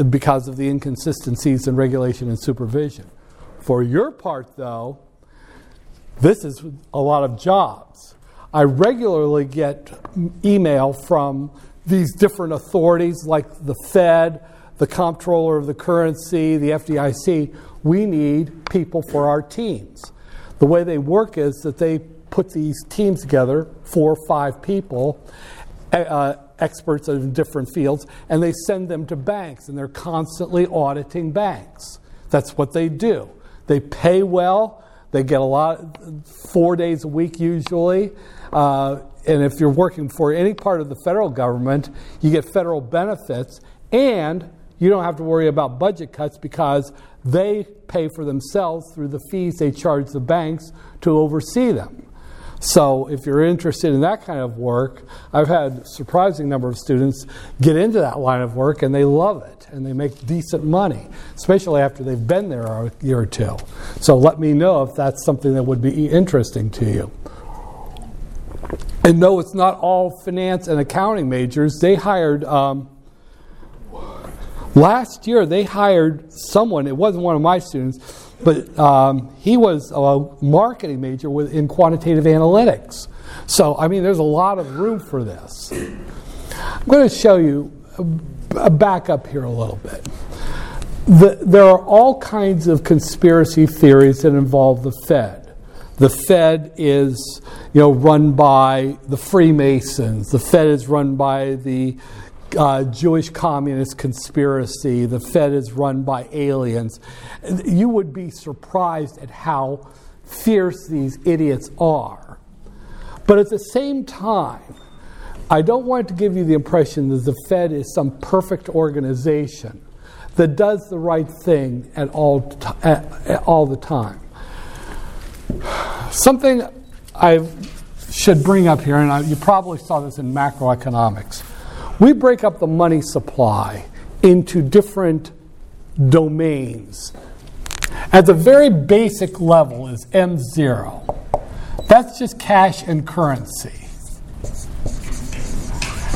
because of the inconsistencies in regulation and supervision. For your part, though, this is a lot of jobs. I regularly get email from these different authorities like the Fed, the comptroller of the currency, the FDIC. We need people for our teams. The way they work is that they put these teams together, four or five people, uh, experts in different fields, and they send them to banks, and they're constantly auditing banks. That's what they do. They pay well. They get a lot, four days a week usually. Uh, and if you're working for any part of the federal government, you get federal benefits, and you don't have to worry about budget cuts because they pay for themselves through the fees they charge the banks to oversee them. So if you're interested in that kind of work, I've had a surprising number of students get into that line of work and they love it and they make decent money, especially after they've been there a year or two. So let me know if that's something that would be interesting to you. And no, it's not all finance and accounting majors. They hired, um, last year, they hired someone, it wasn't one of my students, but um, he was a marketing major in quantitative analytics. So, I mean, there's a lot of room for this. I'm going to show you, uh, back up here a little bit. The, there are all kinds of conspiracy theories that involve the Fed. The Fed is, you know, run by the Freemasons. The Fed is run by the uh, Jewish communist conspiracy. The Fed is run by aliens. You would be surprised at how fierce these idiots are. But at the same time, I don't want to give you the impression that the Fed is some perfect organization that does the right thing at all, t- at, at all the time. Something I should bring up here, and I, you probably saw this in macroeconomics. We break up the money supply into different domains. At the very basic level is M0. That's just cash and currency.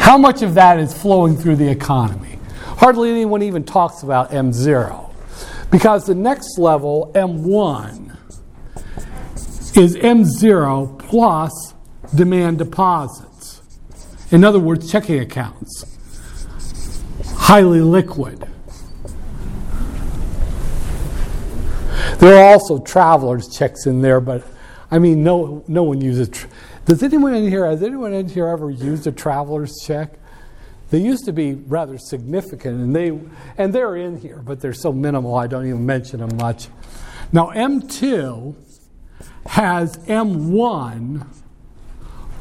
How much of that is flowing through the economy? Hardly anyone even talks about M0. Because the next level, M1, is M0 plus demand deposits. In other words, checking accounts. Highly liquid. There are also travelers' checks in there, but I mean, no, no one uses. Tra- Does anyone in here? Has anyone in here ever used a traveler's check? They used to be rather significant, and they and they're in here, but they're so minimal I don't even mention them much. Now M2 has M1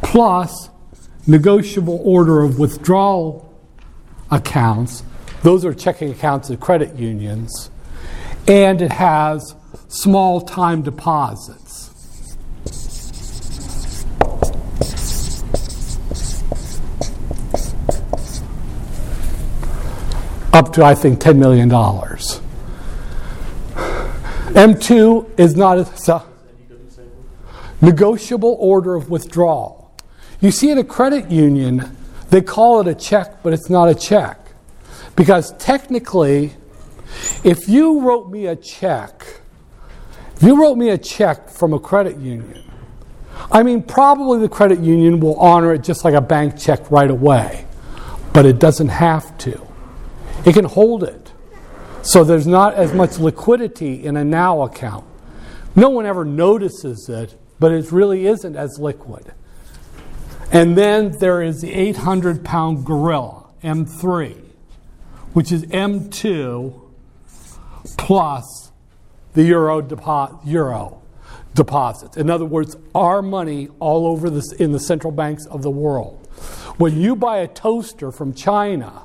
plus negotiable order of withdrawal accounts. Those are checking accounts at credit unions. And it has small time deposits. Up to, I think, $10 million. M2 is not a negotiable order of withdrawal. You see, at a credit union, they call it a check, but it's not a check. Because technically, if you wrote me a check, if you wrote me a check from a credit union, I mean, probably the credit union will honor it just like a bank check right away, but it doesn't have to. It can hold it. So there's not as much liquidity in a now account. No one ever notices it, but it really isn't as liquid. And then there is the 800 pound gorilla, M3, which is M2 plus the euro, depo- euro deposits. In other words, our money all over this in the central banks of the world. When you buy a toaster from China,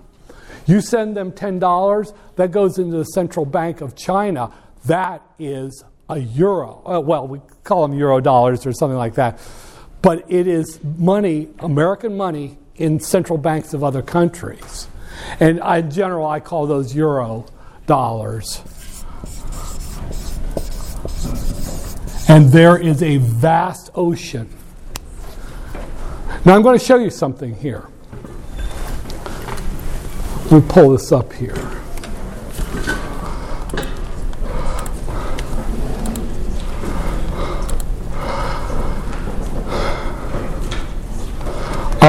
you send them $10, that goes into the central bank of China. That is a euro. Uh, well, we call them euro dollars or something like that. But it is money, American money, in central banks of other countries. And in general, I call those euro dollars. And there is a vast ocean. Now, I'm going to show you something here. Let me pull this up here.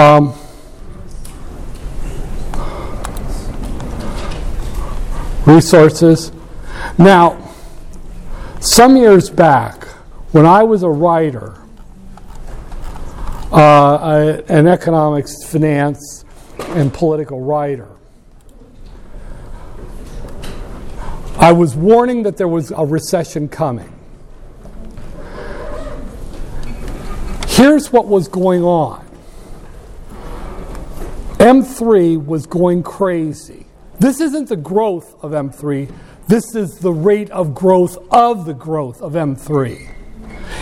Um, resources. Now, some years back, when I was a writer, uh, an economics, finance, and political writer, I was warning that there was a recession coming. Here's what was going on M3 was going crazy. This isn't the growth of M3, this is the rate of growth of the growth of M3.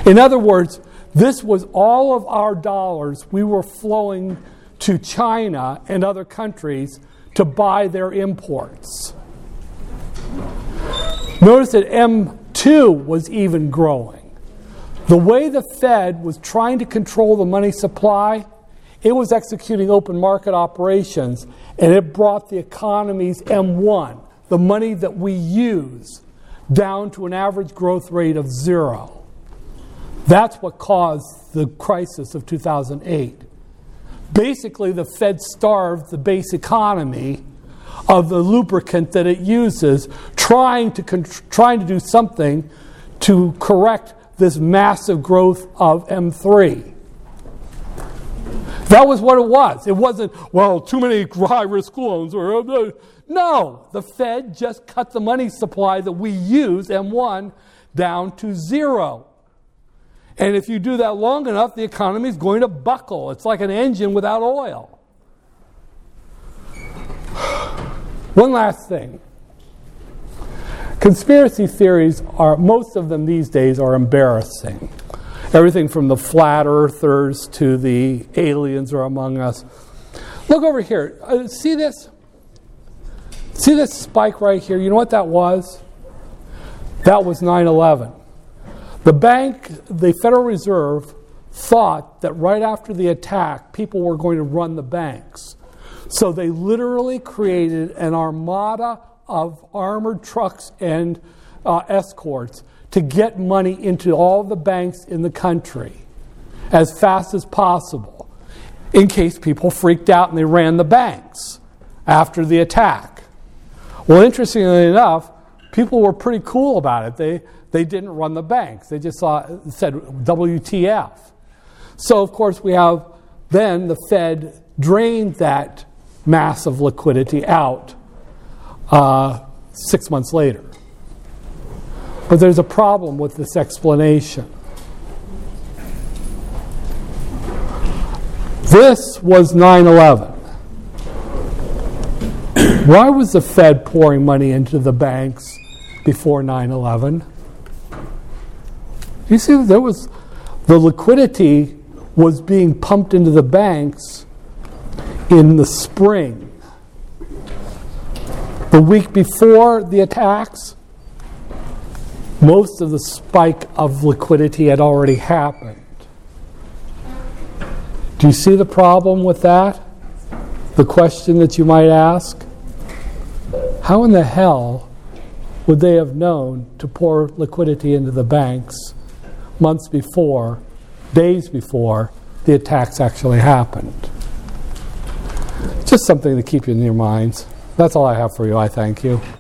In other words, this was all of our dollars we were flowing to China and other countries to buy their imports. Notice that M2 was even growing. The way the Fed was trying to control the money supply, it was executing open market operations and it brought the economy's M1, the money that we use, down to an average growth rate of zero. That's what caused the crisis of 2008. Basically, the Fed starved the base economy of the lubricant that it uses, trying to, trying to do something to correct this massive growth of M3. That was what it was. It wasn't, well, too many high risk loans or. uh, No, the Fed just cut the money supply that we use, M1, down to zero. And if you do that long enough, the economy is going to buckle. It's like an engine without oil. One last thing. Conspiracy theories are, most of them these days are embarrassing. Everything from the flat earthers to the aliens are among us. Look over here. Uh, see this? See this spike right here? You know what that was? That was 9 11. The bank, the Federal Reserve, thought that right after the attack, people were going to run the banks. So they literally created an armada of armored trucks and uh, escorts to get money into all the banks in the country as fast as possible in case people freaked out and they ran the banks after the attack. Well, interestingly enough, people were pretty cool about it. They, they didn't run the banks, they just saw, said WTF. So, of course, we have then the Fed drained that massive liquidity out uh, six months later. But there's a problem with this explanation. This was 9 11. Why was the Fed pouring money into the banks before 9 11? You see, there was the liquidity was being pumped into the banks in the spring. The week before the attacks, most of the spike of liquidity had already happened. Do you see the problem with that? The question that you might ask? How in the hell would they have known to pour liquidity into the banks months before, days before the attacks actually happened? Just something to keep in your minds. That's all I have for you. I thank you.